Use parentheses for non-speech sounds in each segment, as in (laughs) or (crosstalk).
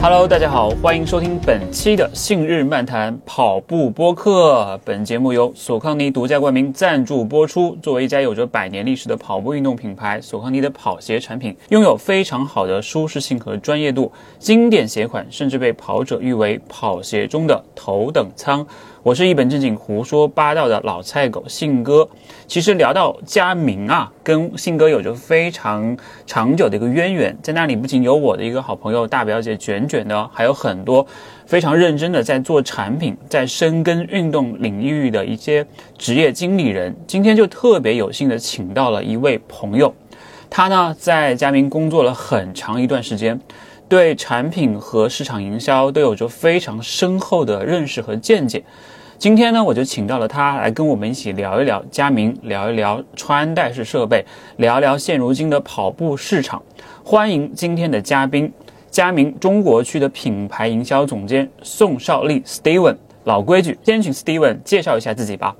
Hello，大家好，欢迎收听本期的信日漫谈跑步播客。本节目由索康尼独家冠名赞助播出。作为一家有着百年历史的跑步运动品牌，索康尼的跑鞋产品拥有非常好的舒适性和专业度，经典鞋款甚至被跑者誉为跑鞋中的头等舱。我是一本正经胡说八道的老菜狗信哥。其实聊到佳明啊，跟信哥有着非常长久的一个渊源。在那里不仅有我的一个好朋友大表姐卷卷的，还有很多非常认真的在做产品、在深耕运动领域的一些职业经理人。今天就特别有幸的请到了一位朋友，他呢在佳明工作了很长一段时间。对产品和市场营销都有着非常深厚的认识和见解。今天呢，我就请到了他来跟我们一起聊一聊佳明，聊一聊穿戴式设备，聊聊现如今的跑步市场。欢迎今天的嘉宾，佳明中国区的品牌营销总监宋少丽 Steven。老规矩，先请 Steven 介绍一下自己吧。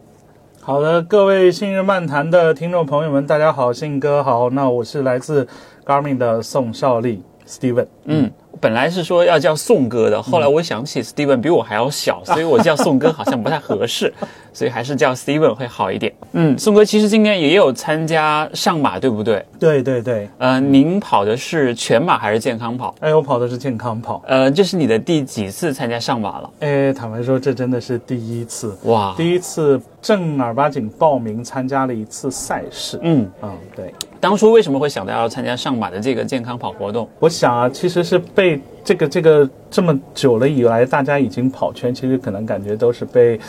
好的，各位信日漫谈的听众朋友们，大家好，信哥好。那我是来自 Garmin 的宋少丽。Steven，嗯，本来是说要叫宋哥的，后来我想起 Steven 比我还要小，(laughs) 所以我叫宋哥好像不太合适，(laughs) 所以还是叫 Steven 会好一点。嗯，宋哥其实今天也有参加上马，对不对？对对对。呃，您跑的是全马还是健康跑？哎，我跑的是健康跑。呃，这是你的第几次参加上马了？哎，坦白说，这真的是第一次哇！第一次正儿八经报名参加了一次赛事。嗯嗯，对。当初为什么会想到要参加上马的这个健康跑活动？我想啊，其实是被这个这个这么久了以来，大家已经跑圈，其实可能感觉都是被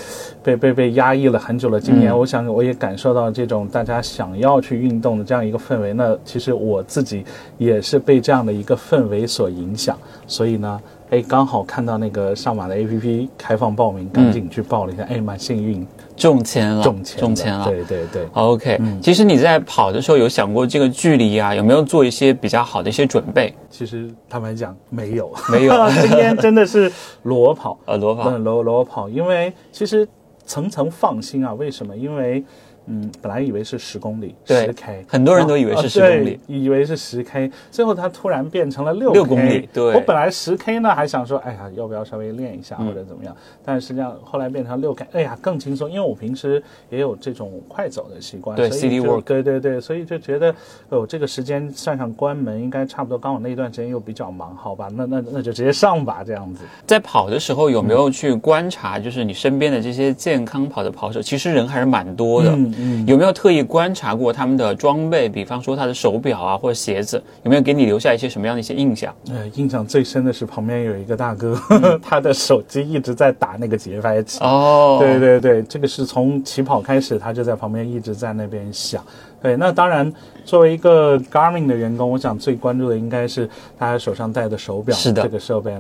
被被被压抑了很久了。今年我想我也感受到这种大家想要去运动的这样一个氛围。那其实我自己也是被这样的一个氛围所影响，所以呢。哎，刚好看到那个上马的 APP 开放报名，赶紧去报了一下。哎，蛮幸运，中签了，中签，中签了。对对对，OK。其实你在跑的时候有想过这个距离啊，有没有做一些比较好的一些准备？其实坦白讲，没有，没有。(laughs) 今天真的是裸跑，呃，裸跑，裸裸跑。因为其实层层放心啊，为什么？因为。嗯，本来以为是十公里，十 K，很多人都以为是十公里，以为是十 K，最后它突然变成了六六公里。对，我本来十 K 呢，还想说，哎呀，要不要稍微练一下或者怎么样？但是实际上后来变成六 K，哎呀，更轻松，因为我平时也有这种快走的习惯，对，CD work，对对对，所以就觉得，哦，这个时间算上关门，应该差不多。刚好那一段时间又比较忙，好吧，那那那就直接上吧，这样子。在跑的时候有没有去观察，就是你身边的这些健康跑的跑手，其实人还是蛮多的，嗯嗯，有没有特意？观察过他们的装备，比方说他的手表啊，或者鞋子，有没有给你留下一些什么样的一些印象？呃，印象最深的是旁边有一个大哥，(laughs) 他的手机一直在打那个节拍器。哦，对对对，这个是从起跑开始，他就在旁边一直在那边响。对，那当然，作为一个 Garmin 的员工，我想最关注的应该是大家手上戴的手表，是的，这个设备。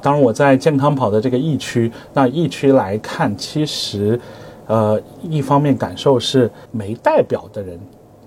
当然，我在健康跑的这个疫区，那疫区来看，其实。呃，一方面感受是没代表的人。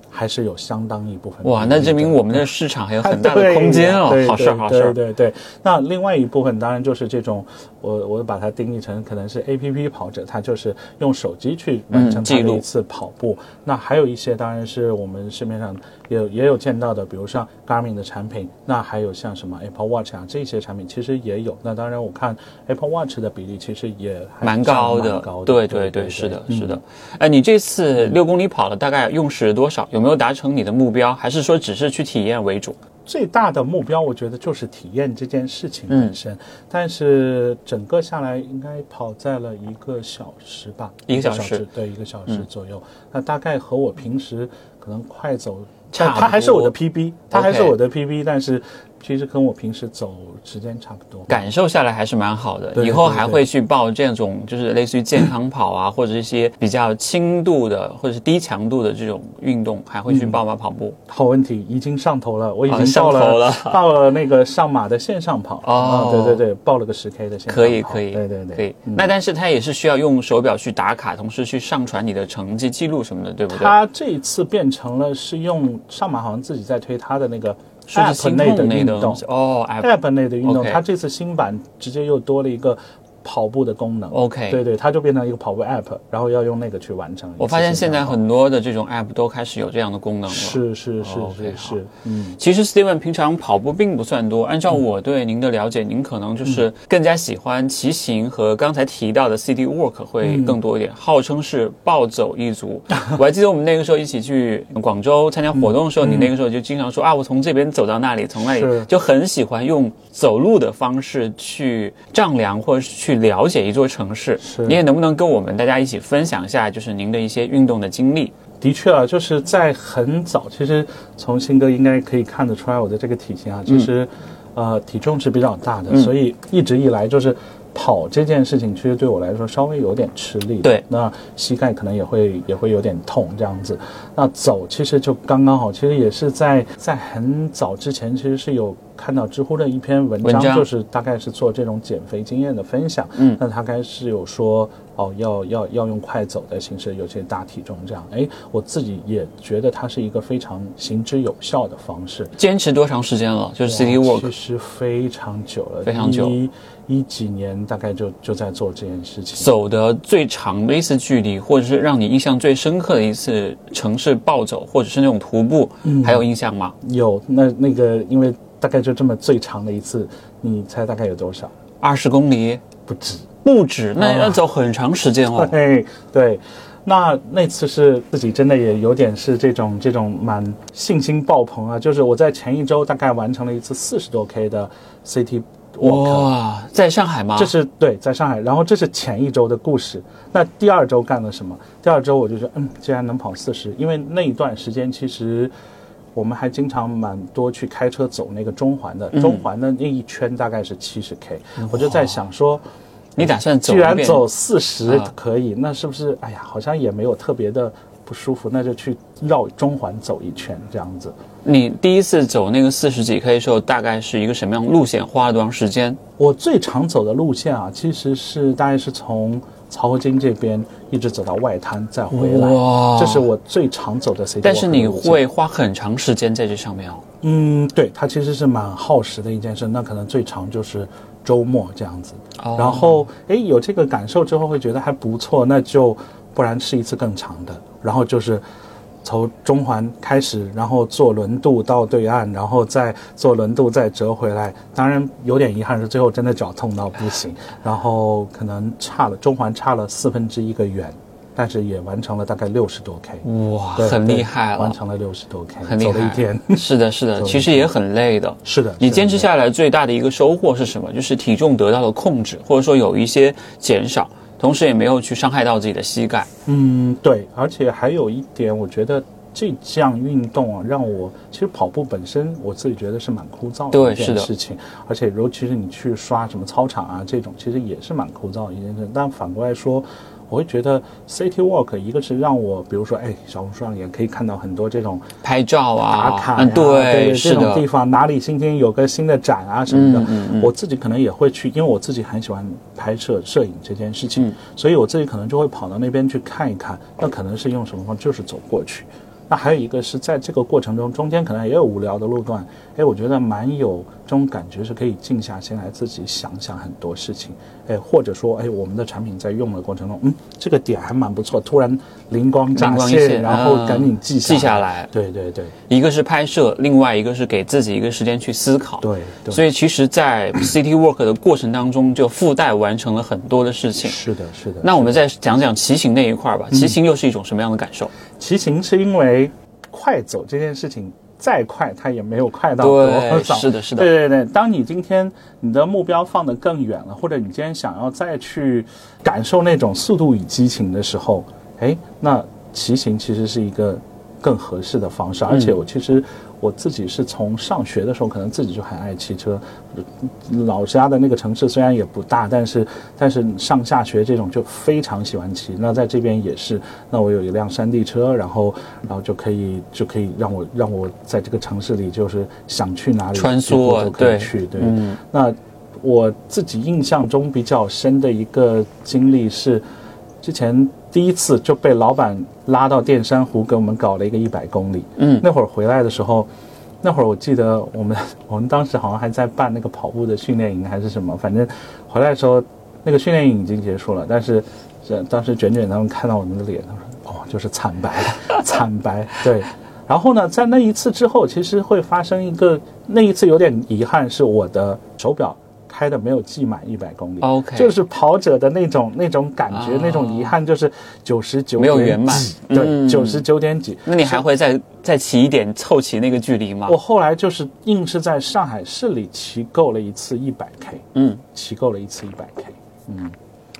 还是有相当一部分哇，那证明我们的市场还有很大的空间哦，好事好事。对对对，那另外一部分当然就是这种，我我把它定义成可能是 A P P 跑者，他就是用手机去完成他的一次跑步。那还有一些当然是我们市面上也也有见到的，比如像 Garmin 的产品，那还有像什么 Apple Watch 啊这些产品其实也有。那当然我看 Apple Watch 的比例其实也蛮高的，对对对，是的，是的。哎，你这次六公里跑了大概用时多少？有没有？没有达成你的目标，还是说只是去体验为主？最大的目标，我觉得就是体验这件事情本身。但是整个下来，应该跑在了一个小时吧，一个小时，对，一个小时左右。那大概和我平时可能快走，差它还是我的 PB，他还是我的 PB，但是。其实跟我平时走时间差不多，感受下来还是蛮好的。以后还会去报这种，就是类似于健康跑啊，(coughs) 或者一些比较轻度的或者是低强度的这种运动，还会去报吗？跑步？好问题，已经上头了，我已经报了，报 (laughs) 了那个上马的线上跑。哦，对对对，报了个十 K 的线上跑。可以可以，对对对，可以。那但是它也是需要用手表去打卡，同时去上传你的成绩记录什么的，对不对？它这一次变成了是用上马，好像自己在推它的那个。App 内的运动哦，App 内的运动，它这次新版直接又多了一个跑步的功能。OK 对对，它就变成一个跑步 app，然后要用那个去完成。我发现现在很多的这种 app 都开始有这样的功能了。是是是是是，嗯，其实 Steven 平常跑步并不算多，按照我对您的了解，您可能就是更加喜欢骑行和刚才提到的 City Walk 会更多一点，号称是暴走一族。(laughs) 我还记得我们那个时候一起去广州参加活动的时候，你那个时候就经常说啊，我从这边走到那里，从那里就很喜欢用走路的方式去丈量或者是去了解一座城市。是你也能不能跟我们大家一起分享一下，就是您的一些运动的经历？的确啊，就是在很早，其实从新哥应该可以看得出来我的这个体型啊，其实、呃体重是比较大的，嗯所以一直以来就是跑这件事情，其实对我来说稍微有点吃力。对那膝盖可能也会也会有点痛这样子。那走其实就刚刚好，其实也是在在很早之前，其实是有看到知乎的一篇文章，文章就是大概是做这种减肥经验的分享。嗯那他该是有说哦，要要要用快走的形式，有些大体重这样。哎，我自己也觉得它是一个非常行之有效的方式。坚持多长时间了？就是 City Walk 其实非常久了，非常久一一几年大概就就在做这件事情。走的最长的一次距离，或者是让你印象最深刻的一次城市暴走，或者是那种徒步，嗯还有印象吗？有那那个，因为大概就这么最长的一次，你猜大概有多少？二十公里不止。不止，那啊要走很长时间哦。对 (laughs) 对，那那次是自己真的也有点是这种这种蛮信心爆棚啊，就是我在前一周大概完成了一次四十多 K 的 CT walk。哇，在上海吗？这是对，在上海，然后这是前一周的故事。那第二周干了什么？第二周我就说，嗯，既然能跑四十，因为那一段时间其实我们还经常蛮多去开车走那个中环的，中环的那一圈大概是七十 K，、我就在想说，你打算走既？然走四十啊可以，那是不是？哎呀，好像也没有特别的不舒服，那就去绕中环走一圈这样子。你第一次走那个四十几 K 的时候，大概是一个什么样的路线？花了多长时间？我最常走的路线啊，其实是大概是从漕河泾这边一直走到外滩再回来，哇这是我最常走的 C。但是你会花很长时间在这上面哦。嗯，对，它其实是蛮耗时的一件事，那可能最长就是周末这样子。哦然后，哎，有这个感受之后会觉得还不错，那就不然试一次更长的。然后就是从中环开始，然后坐轮渡到对岸，然后再坐轮渡再折回来。当然有点遗憾是最后真的脚痛到不行，然后可能差了中环差了四分之一个圆，但是也完成了大概六十多 K。哇，很厉害了，完成了六十多 K，很厉害。走了一天。(laughs) 是的，是的，(laughs) 其实也很累的。是的，你坚持下来最大的一个收获是什么？就是体重得到了控制，或者说有一些减少，同时也没有去伤害到自己的膝盖。嗯，对，而且还有一点，我觉得这项运动啊，让我其实跑步本身我自己觉得是蛮枯燥的一件事情，而且尤其是你去刷什么操场啊这种，其实也是蛮枯燥的一件事。但反过来说，我会觉得 City Walk 一个是让我，比如说，哎，小红书上也可以看到很多这种拍照啊，打卡呀、嗯，对，这种地，方哪里今天有个新的展啊什么的，嗯嗯嗯我自己可能也会去，因为我自己很喜欢拍摄摄影这件事情，嗯所以我自己可能就会跑到那边去看一看。那可能是用什么方式，就是走过去。那还有一个是在这个过程中，中间可能也有无聊的路段，哎，我觉得蛮有这种感觉，是可以静下心来自己想想很多事情，哎，或者说，哎，我们的产品在用的过程中，嗯，这个点还蛮不错，突然灵光乍现，现然后啊赶紧记下记下来对对对一个是拍摄，另外一个是给自己一个时间去思考。对对，所以其实，在 (clears throat) City Work 的过程当中，就附带完成了很多的事情。是的，是的。那我们再讲讲骑行那一块儿吧。骑行又是一种什么样的感受？骑行是因为快走这件事情再快，它也没有快到多，少。是的，是的。对对对，当你今天你的目标放得更远了，或者你今天想要再去感受那种速度与激情的时候，哎，那骑行其实是一个更合适的方式。而且我其实我自己是从上学的时候，可能自己就很爱骑车。老家的那个城市虽然也不大，但是但是上下学这种就非常喜欢骑。那在这边也是，那我有一辆山地车，然后然后就可以就可以让我让我在这个城市里就是想去哪里穿梭都可以对去。对，嗯那我自己印象中比较深的一个经历是，之前第一次就被老板拉到淀山湖给我们搞了一个一百公里。嗯，那会儿回来的时候，那会儿我记得我们 (laughs) 我们当时好像还在办那个跑步的训练营还是什么，反正回来的时候，那个训练营已经结束了，但是这当时卷卷他们看到我们的脸，他说：“哦，就是惨白，(laughs) 惨白。”对。然后呢，在那一次之后，其实会发生一个，那一次有点遗憾，是我的手表开的没有记满一百公里。OK 就是跑者的那种那种感觉，哦那种遗憾，就是九十九没有圆满。对，嗯。九十九点几。那你还会再再骑一点，凑齐那个距离吗？我？后来就是硬是在上海市里骑够了一次一百 K，嗯，骑够了一次一百 K，嗯。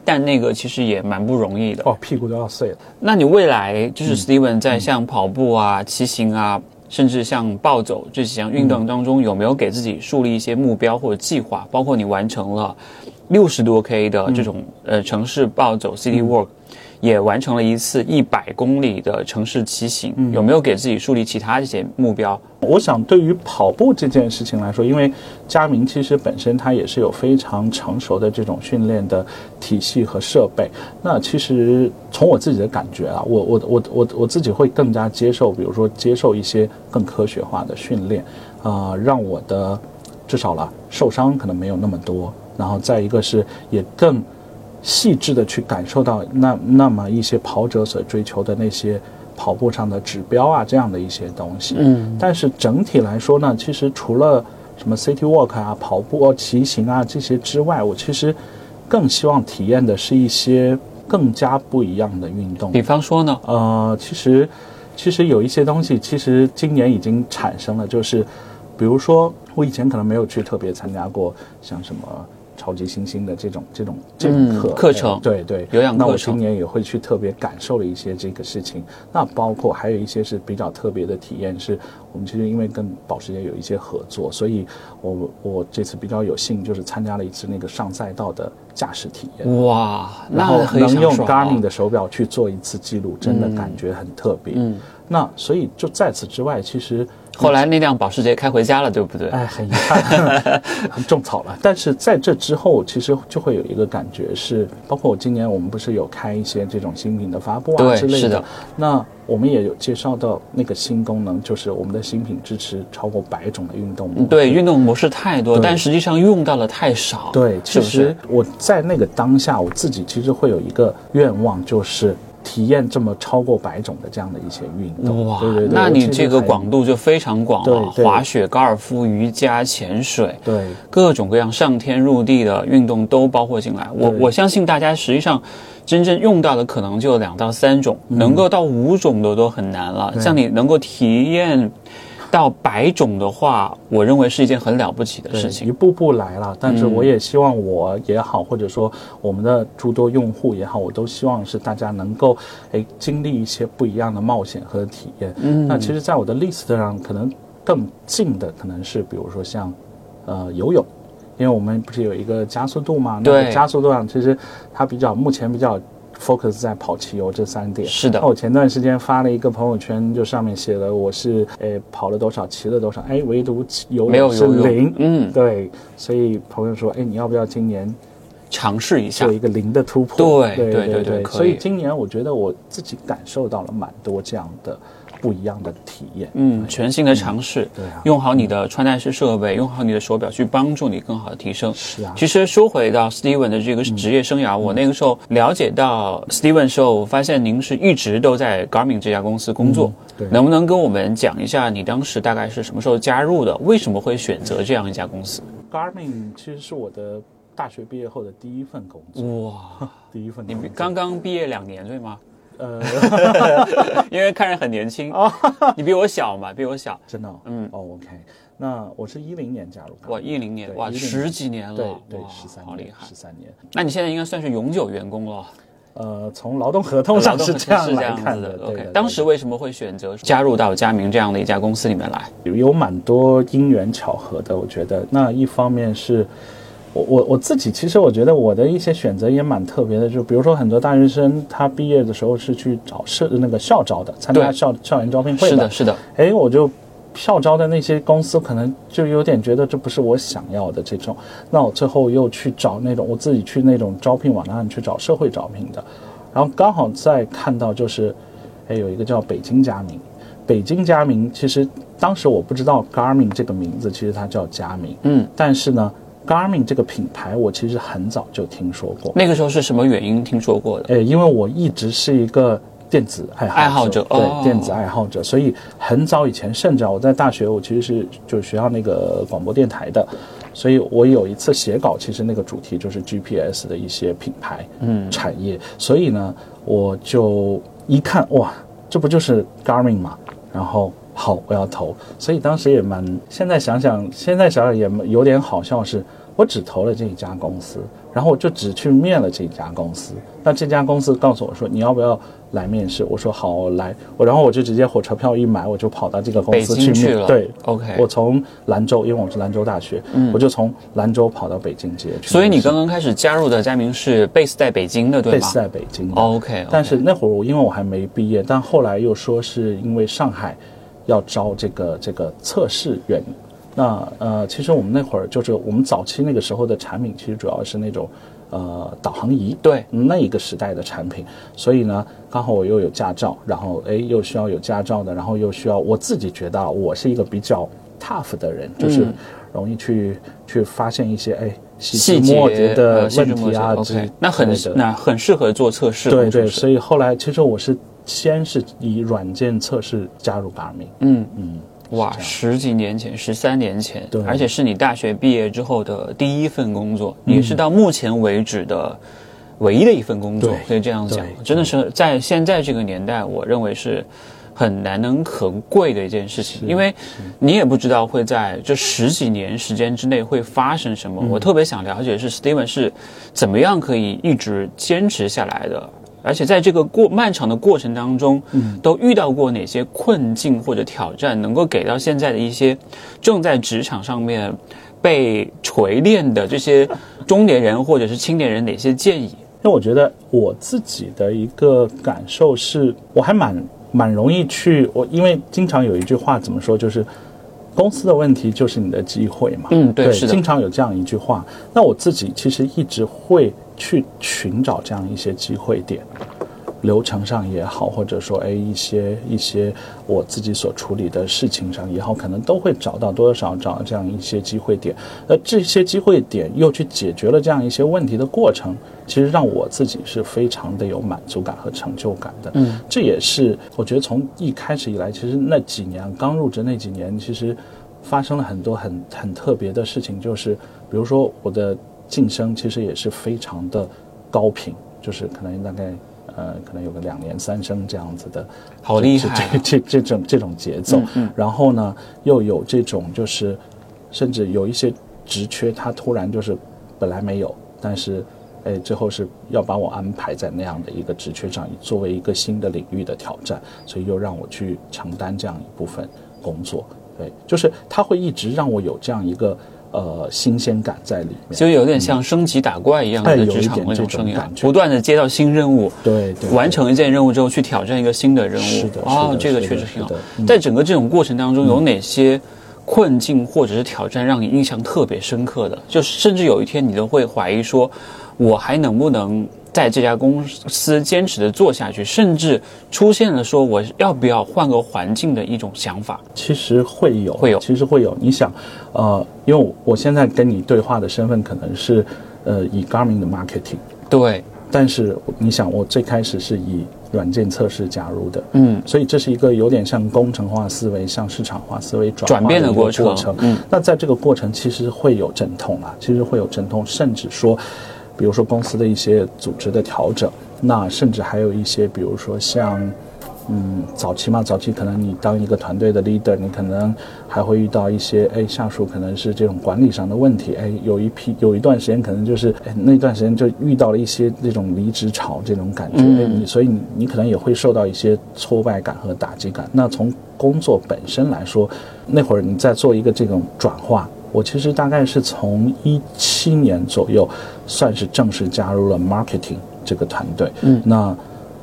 但那个其实也蛮不容易的。哦，屁股都要碎了。那你未来就是嗯。Steven 在像跑步啊、骑行啊，甚至像暴走这几项运动当中，有没有给自己树立一些目标或者计划？包括你完成了六十多 K 的这种、呃城市暴走 City Walk，、也完成了一次一百公里的城市骑行，有没有给自己树立其他一些目标？我想，对于跑步这件事情来说，因为佳明其实本身它也是有非常成熟的这种训练的体系和设备。那其实从我自己的感觉啊，我我我我我自己会更加接受，比如说接受一些更科学化的训练，啊、让我的至少了受伤可能没有那么多。然后再一个是也更细致的去感受到那那么一些跑者所追求的那些跑步上的指标啊，这样的一些东西。嗯，但是整体来说呢，其实除了什么 City Walk 啊、跑步、啊、骑行啊这些之外，我其实更希望体验的是一些更加不一样的运动比。方说呢？呃，其实其实有一些东西，其实今年已经产生了，就是比如说我以前可能没有去特别参加过像什么。超级新星的这种这种这种嗯课、课程对对，有氧课程那我今年也会去特别感受了一些这个事情。那包括还有一些是比较特别的体验，是我们其实因为跟保时捷有一些合作，所以我我这次比较有幸就是参加了一次那个上赛道的驾驶体验。哇，然后能用 Garmin 的手表去做一次记录，真的感觉很特别。嗯，那所以就在此之外，其实后来那辆保时捷开回家了，对不对？哎，很遗憾，(laughs) 种草了。但是在这之后，其实就会有一个感觉是，包括我今年我们不是有开一些这种新品的发布啊之类是的那我们也有介绍到那个新功能，就是我们的新品支持超过百种的运动模式。对，运动模式太多，对但实际上用到的太少。对，是其实我在那个当下，我自己其实会有一个愿望，就是体验这么超过百种的这样的一些运动。哇对对对，那你这个广度就非常广了，滑雪、高尔夫、瑜伽、潜水，对各种各样上天入地的运动都包括进来。我我相信大家实际上真正用到的可能就两到三种，能够到五种的都很难了。嗯像你能够体验到百种的话，我认为是一件很了不起的，事情一。步步来了。但是嗯我也希望我也好，或者说我们的诸多用户也好，我都希望是大家能够哎经历一些不一样的冒险和体验。嗯那其实，在我的 list 上，可能更近的可能是比如说像呃游泳。因为我们不是有一个加速度嘛，那加速度上其实它比较目前比较 focus 在跑骑游这三点。是的那我前段时间发了一个朋友圈，就上面写了我是诶跑了多少，骑了多少，哎，唯独骑游泳是零。嗯，对，所以朋友说，哎，你要不要今年尝试一下做。一个零的突破？对对对对对对所以今年我觉得我自己感受到了蛮多这样的不一样的体验。嗯，全新的尝试，对啊用好你的穿戴式设备，用好你的手表去帮助你更好的提升。是啊，其实说回到 Steven 的这个职业生涯，我那个时候了解到 Steven 的时候，我发现您是一直都在 Garmin 这家公司工作。嗯对能不能跟我们讲一下你当时大概是什么时候加入的？为什么会选择这样一家公司？Garmin 其实是我的大学毕业后的第一份工作，哇，(laughs) 第一份你工作。刚刚毕业两年对吗？呃，(laughs) 因为看着很年轻，你比我小嘛，比我小。真的哦，嗯哦，OK，那我是一零年加入 Garmin，哇，一零年，哇，十几年了，对对，十三年，好厉害十。三年。那你现在应该算是永久员工了。呃，从劳动合同上是这样是这来看的。对 OK，当时为什么会选择加入到佳明这样的一家公司里面来？有蛮多因缘巧合的，我觉得。那一方面是我我我自己，其实我觉得我的一些选择也蛮特别的，就比如说很多大学生他毕业的时候是去找社那个校招的，参加校校园招聘会是的，是的，哎，我就校招的那些公司可能就有点觉得这不是我想要的这种，那我最后又去找那种我自己去那种招聘网站去找社会招聘的，然后刚好在看到就是，哎，有一个叫北京佳明，北京佳明其实当时我不知道 Garmin 这个名字，其实它叫佳明，嗯，但是呢。Garmin 这个品牌，我其实很早就听说过。那个时候是什么原因听说过的？诶，因为我一直是一个电子爱好爱好者对、哦电子爱好者，所以很早以前，甚至啊我在大学，我其实是就是学校那个广播电台的，所以我有一次写稿，其实那个主题就是 GPS 的一些品牌、嗯产业，所以呢，我就一看哇，这不就是 Garmin 吗？然后好，我要投，所以当时也蛮，现在想想，现在想想也有点好笑是，我只投了这一家公司，然后我就只去面了这一家公司。那这家公司告诉我说你要不要来面试？我说好，我来。我然后我就直接火车票一买，我就跑到这个公司去面去了面对。OK 我从兰州，因为我是兰州大学，我就从兰州跑到北京直接去。所以你刚刚开始加入的佳明是 base 在北京的，对吗贝斯在北京的。？OK，但是那会儿我因为我还没毕业，但后来又说是因为上海要招这个这个测试员。那呃，其实我们那会儿就是我们早期那个时候的产品，其实主要是那种呃导航仪，对。那一个时代的产品。所以呢，刚好我又有驾照，然后哎又需要有驾照的，然后又需要我自己觉得啊我是一个比较 tough 的人，就是嗯。容易去去发现一些哎细细节的问题啊 OK，那很那很适合做测试，对对，所以后来其实我是先是以软件测试加入 Garmin，嗯。嗯，哇，十几年前，十三年前，对。而且是你大学毕业之后的第一份工作，也是到目前为止的唯一的一份工作，可以这样讲，真的是在现在这个年代，我认为是。很难能可贵的一件事情，因为你也不知道会在这十几年时间之内会发生什么。我特别想了解的是，Steven 是怎么样可以一直坚持下来的，而且在这个过漫长的过程当中，嗯，都遇到过哪些困境或者挑战，能够给到现在的一些正在职场上面被锤炼的这些中年人或者是青年人哪些建议？因为我觉得我自己的一个感受是，我还蛮蛮容易去我，因为经常有一句话怎么说，就是公司的问题就是你的机会嘛。对，嗯对是的经常有这样一句话。那我自己其实一直会去寻找这样一些机会点。流程上也好，或者说哎一些一些我自己所处理的事情上也好，可能都会找到多多少少找到这样一些机会点。而这些机会点又去解决了这样一些问题的过程，其实让我自己是非常的有满足感和成就感的。嗯，这也是我觉得从一开始以来，其实那几年刚入职那几年，其实发生了很多很很特别的事情，就是比如说我的晋升其实也是非常的高频，就是可能大概。呃，可能有个两年三升这样子的，好厉害啊这这这这种这种节奏，然后呢，又有这种就是，甚至有一些职缺，它突然就是本来没有，但是，哎，最后是要把我安排在那样的一个职缺上，作为一个新的领域的挑战，所以又让我去承担这样一部分工作。对，就是他会一直让我有这样一个呃新鲜感在里面。就有点像升级打怪一样哎的职场那种生涯种感，觉不断的接到新任务，对对，完成一件任务之后去挑战一个新的任务。是的哦，这个确实挺好在整个这种过程当中，有哪些困境或者是挑战让你印象特别深刻的？就是甚至有一天你都会怀疑说，我还能不能在这家公司坚持的做下去？甚至出现了说我要不要换个环境的一种想法。其实会有，会有其实会有。你想，呃，因为我现在跟你对话的身份可能是，呃，以 Garmin 的 marketing，对，但是你想，我最开始是以软件测试加入的，嗯，所以这是一个有点像工程化思维、向市场化思维转转变的过程。嗯，那在这个过程其实会有阵痛啊，其实会有阵痛，甚至说，比如说公司的一些组织的调整，那甚至还有一些，比如说像。嗯，早期嘛，早期可能你当一个团队的 leader，你可能还会遇到一些，哎，下属可能是这种管理上的问题，哎，有一批有一段时间可能就是，哎，那段时间就遇到了一些这种离职潮这种感觉，嗯哎，你所以你你可能也会受到一些挫败感和打击感。那从工作本身来说，那会儿你在做一个这种转化，我其实大概是从一七年左右，算是正式加入了 marketing 这个团队。嗯那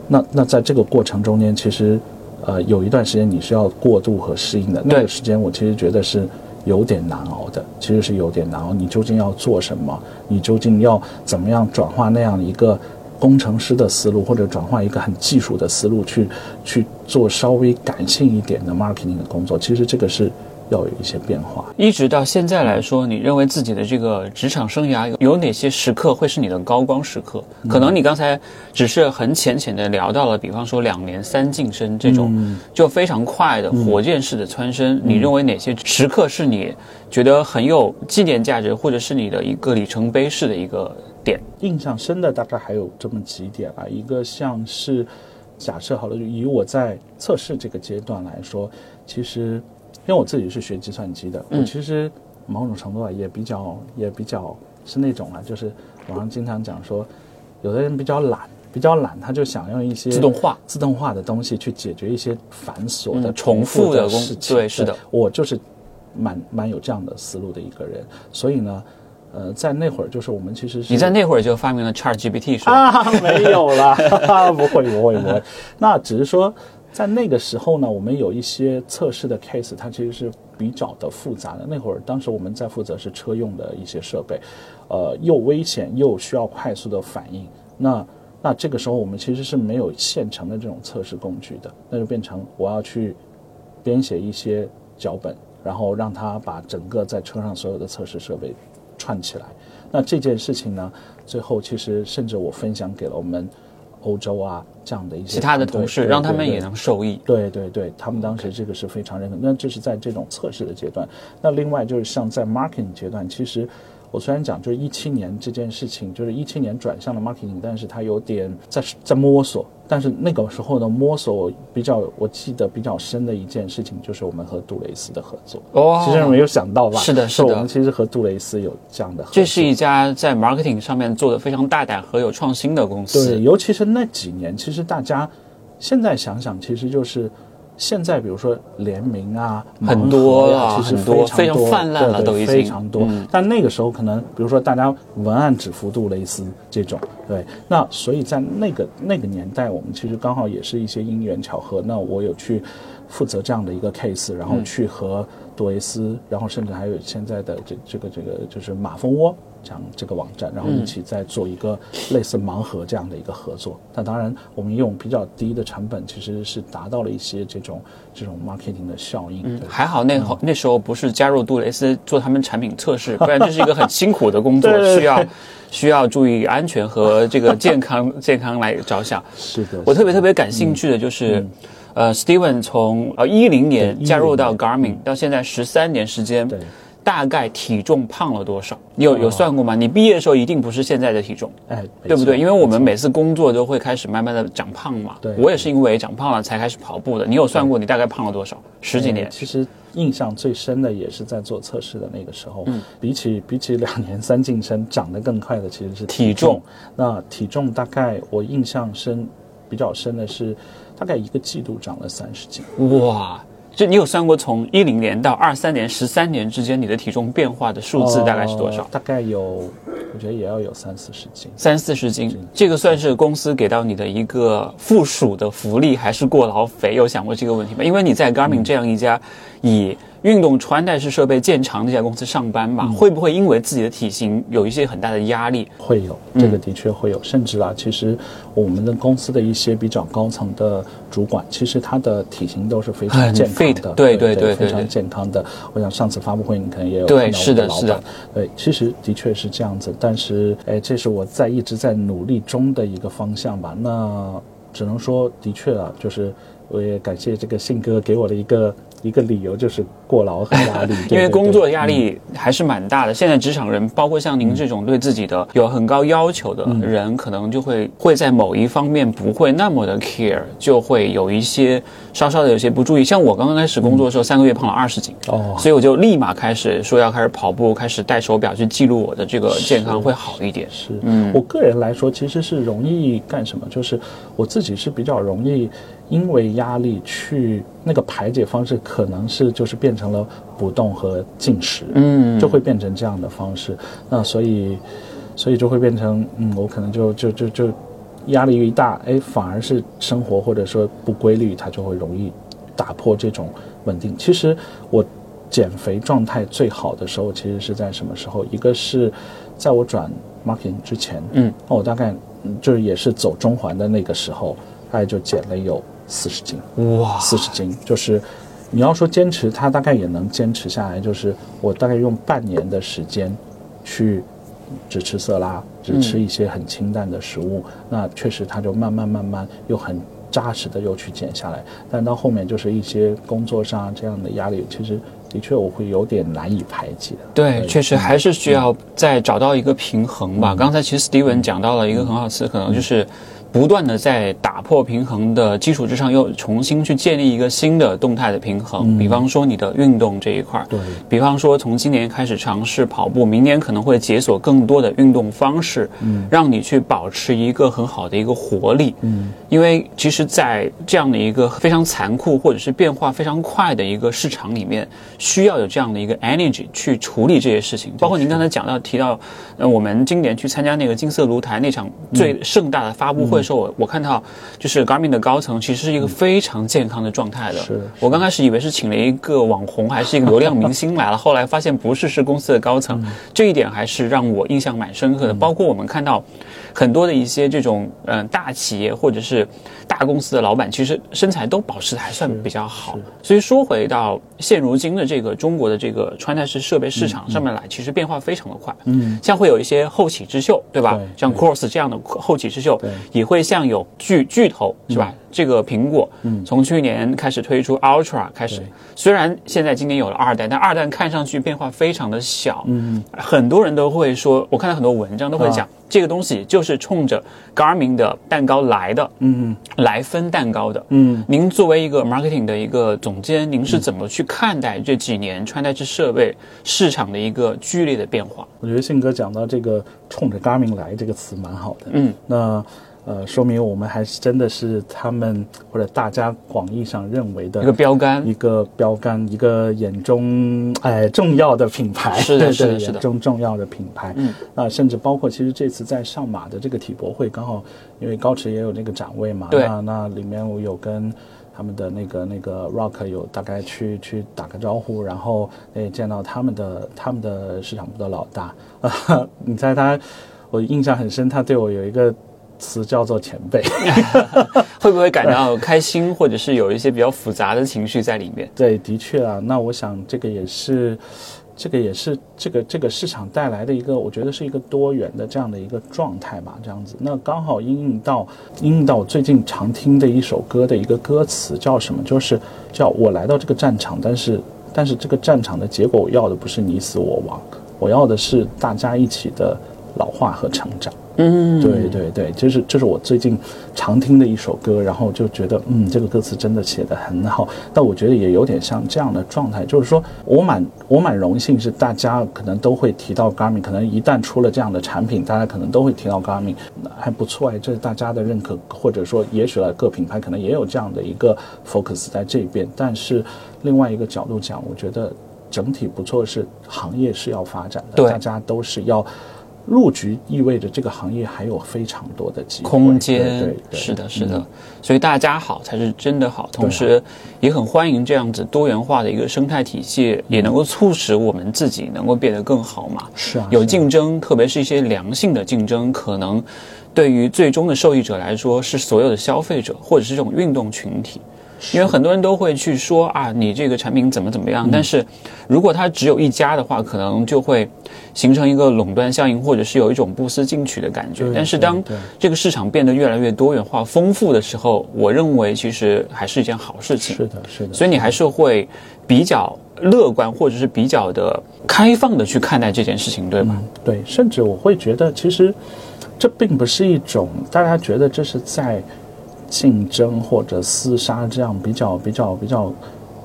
那那在这个过程中间，其实呃有一段时间你是要过渡和适应的。那个时间我其实觉得是有点难熬的，其实是有点难熬。你究竟要做什么？你究竟要怎么样转化那样一个工程师的思路，或者转化一个很技术的思路去去做稍微感性一点的 marketing 的工作？其实这个是要有一些变化。一直到现在来说，你认为自己的这个职场生涯有有哪些时刻会是你的高光时刻？可能你刚才只是很浅浅的聊到了，比方说两年三晋升这种就非常快的火箭式的蹿升，你认为哪些时刻是你觉得很有纪念价值，或者是你的一个里程碑式的一个点？印象深的大概还有这么几点啊，一个像是假设好了，就以我在测试这个阶段来说，其实因为我自己是学计算机的，我其实某种程度啊也比较也比较是那种啊，就是网上经常讲说，有的人比较懒，比较懒，他就想用一些自动化自动化的东西去解决一些繁琐的、嗯重复复的工事情。对是的我就是蛮蛮有这样的思路的一个人，所以呢，呃，在那会儿就是我们其实是你在那会儿就发明了 Chat GPT 是吧？啊，没有啦，(laughs) 不会不会不会。那只是说，在那个时候呢，我们有一些测试的 case，它其实是比较的复杂的。那会儿，当时我们在负责是车用的一些设备，呃，又危险又需要快速的反应。那那这个时候，我们其实是没有现成的这种测试工具的，那就变成我要去编写一些脚本，然后让它把整个在车上所有的测试设备串起来。那这件事情呢，最后其实甚至我分享给了我们欧洲啊这样的一些其他的同事让他们也能受益。对对对，他们当时这个是非常认可。那这是在这种测试的阶段。那另外就是像在 marketing 阶段，其实我虽然讲就是一七年这件事情，就是一七年转向了 marketing，但是它有点在在摸索。但是那个时候的摸索比较，我记得比较深的一件事情就是我们和杜蕾斯的合作。哦其实没有想到吧？是的是的我们其实和杜蕾斯有这样的合作。这是一家在 marketing 上面做的非常大胆和有创新的公司。对，尤其是那几年，其实大家现在想想，其实就是现在，比如说联名啊，很多了盲盒呀其实非非常多常泛滥了都已经。非常多。嗯。但那个时候可能，比如说大家文案只服杜蕾斯这种，对，那所以在那个那个年代，我们其实刚好也是一些因缘巧合，那我有去负责这样的一个 case，然后去和杜蕾斯，然后甚至还有现在的这这个这个就是马蜂窝。这样这个网站，然后一起在做一个类似盲盒这样的一个合作。那当然，我们用比较低的成本，其实是达到了一些这种这种 marketing 的效应。对还好那后那时候不是加入杜蕾斯做他们产品测试，不然 (laughs) 这是一个很辛苦的工作需要需要注意安全和这个健康 (laughs) 健康来着想。是的，我特别特别感兴趣的就是，呃，Steven 从呃一零年加入到 Garmin 到现在十三年时间，对，大概体重胖了多少？你有有算过吗？你毕业的时候一定不是现在的体重。哎，对不对？因为我们每次工作都会开始慢慢的长胖嘛。对我也是因为长胖了才开始跑步的。你有算过你大概胖了多少？十几年呃？其实印象最深的也是在做测试的那个时候，嗯比起比起两年三晋升，长得更快的其实是体重。那体重大概我印象深比较深的是，大概一个季度长了三十斤。哇！就你有算过从一零年到二三年十三年之间你的体重变化的数字大概是多少？呃大概有，我觉得也要有三四十斤。三四十斤，这个算是公司给到你的一个附属的福利，还是过劳肥？有想过这个问题吗？因为你在 Garmin 这样一家以运动穿戴式设备见长那家公司上班嘛，会不会因为自己的体型有一些很大的压力？会有，这个的确会有，甚至啊，其实我们的公司的一些比较高层的主管，其实他的体型都是非常健康的，对对对对非常健康的。我想上次发布会你可能也有对看到的是的老板，对，其实的确是这样子，但是哎，这是我在一直在努力中的一个方向吧。那只能说，的确啊，就是我也感谢这个信哥给我的一个一个理由，就是过劳和压力，(laughs) 因为工作压力还是蛮大的。现在职场人，包括像您这种对自己的有很高要求的人，可能就会会在某一方面不会那么的 care，就会有一些稍稍的有些不注意。像我刚刚开始工作的时候，三个月胖了二十斤，哦所以我就立马开始说要开始跑步，开始戴手表去记录我的这个健康会好一点。是，嗯我个人来说其实是容易干什么？就是我自己是比较容易因为压力去那个排解方式，可能是就是变成了不动和进食，嗯就会变成这样的方式。那所以，所以就会变成，嗯，我可能就就就就压力一大，哎，反而是生活或者说不规律，它就会容易打破这种稳定。其实我减肥状态最好的时候，其实是在什么时候？一个是在我转 marketing 之前，嗯，那我大概嗯就是也是走中环的那个时候，大概就减了有四十斤。哇，四十斤，就是你要说坚持，他大概也能坚持下来，就是我大概用半年的时间去只吃色拉，只吃一些很清淡的食物，那确实他就慢慢慢慢又很扎实的又去减下来。但到后面就是一些工作上这样的压力，其实的确我会有点难以排解。对，确实还是需要再找到一个平衡吧。刚才其实 Steven 讲到了一个很好词，可能就是。不断的在打破平衡的基础之上，又重新去建立一个新的动态的平衡。比方说你的运动这一块儿，对。比方说从今年开始尝试跑步，明年可能会解锁更多的运动方式，嗯，让你去保持一个很好的一个活力，嗯，因为其实，在这样的一个非常残酷或者是变化非常快的一个市场里面，需要有这样的一个 energy 去处理这些事情。包括您刚才讲到提到，呃，我们今年去参加那个金色炉台那场最盛大的发布会。时候，我我看到，就是 Garmin 的高层其实是一个非常健康的状态的。是我刚开始以为是请了一个网红，还是一个流量明星来了，(laughs) 后来发现不是，是公司的高层。这一点还是让我印象蛮深刻的。包括我们看到很多的一些这种嗯大企业或者是大公司的老板，其实身材都保持的还算比较好。所以说回到现如今的这个中国的这个穿戴式设备市场上面来，其实变化非常的快。嗯，像会有一些后起之秀，对吧？像 Cross 这样的后起之秀，也会。会像有巨巨头是吧？这个苹果，嗯，从去年开始推出 Ultra 开始，虽然现在今年有了二代，但二代看上去变化非常的小，嗯，很多人都会说，我看到很多文章都会讲，这个东西就是冲着 Garmin 的蛋糕来的，嗯，来分蛋糕的，嗯，您作为一个 marketing 的一个总监，您是怎么去看待这几年穿戴式设备市场的一个剧烈的变化？我觉得信哥讲到这个冲着 Garmin 来这个词蛮好的，嗯，那。呃，说明我们还是真的是他们 (tsk) 或者大家广义上认为的一个标杆，一个标杆，一个眼中哎重要的品牌，(laughs) 是的，是的，是的，中重要的品牌。嗯，啊，甚至包括其实这次在上马的这个体博会，刚好因为高驰也有那个展位嘛，对，那那里面我有跟他们的那个那个 Rock 有大概去去打个招呼，然后也见到他们的他们的市场部的老大。(laughs) 你猜他，我印象很深，他对我有一个。词叫做前辈，(laughs) 会不会感到开心，或者是有一些比较复杂的情绪在里面？(laughs) 对，的确啊，那我想这个也是，这个也是这个这个市场带来的一个，我觉得是一个多元的这样的一个状态吧，这样子。那刚好应用到应用到我最近常听的一首歌的一个歌词叫什么？就是叫我来到这个战场，但是但是这个战场的结果，我要的不是你死我亡，我要的是大家一起的老化和成长。嗯，对对对，就是这是我最近常听的一首歌，然后就觉得，嗯，这个歌词真的写得很好。但我觉得也有点像这样的状态，就是说我蛮我蛮荣幸是大家可能都会提到 Garmin，可能一旦出了这样的产品，大家可能都会提到 Garmin，还不错哎，这是大家的认可，或者说也许各品牌可能也有这样的一个 focus 在这边。但是另外一个角度讲，我觉得整体不错，是行业是要发展的，大家都是要。入局意味着这个行业还有非常多的机会空间，对，是的，是的，所以大家好才是真的好，同时也很欢迎这样子多元化的一个生态体系，也能够促使我们自己能够变得更好嘛。是啊，有竞争，特别是一些良性的竞争，可能对于最终的受益者来说，是所有的消费者或者是这种运动群体。因为很多人都会去说啊，你这个产品怎么怎么样？但是，如果它只有一家的话，可能就会形成一个垄断效应，或者是有一种不思进取的感觉。但是，当这个市场变得越来越多元化、丰富的时候，我认为其实还是一件好事情。是的，是的。所以你还是会比较乐观，或者是比较的开放的去看待这件事情，对吗？对，甚至我会觉得，其实这并不是一种大家觉得这是在。竞争或者厮杀这样比较比较比较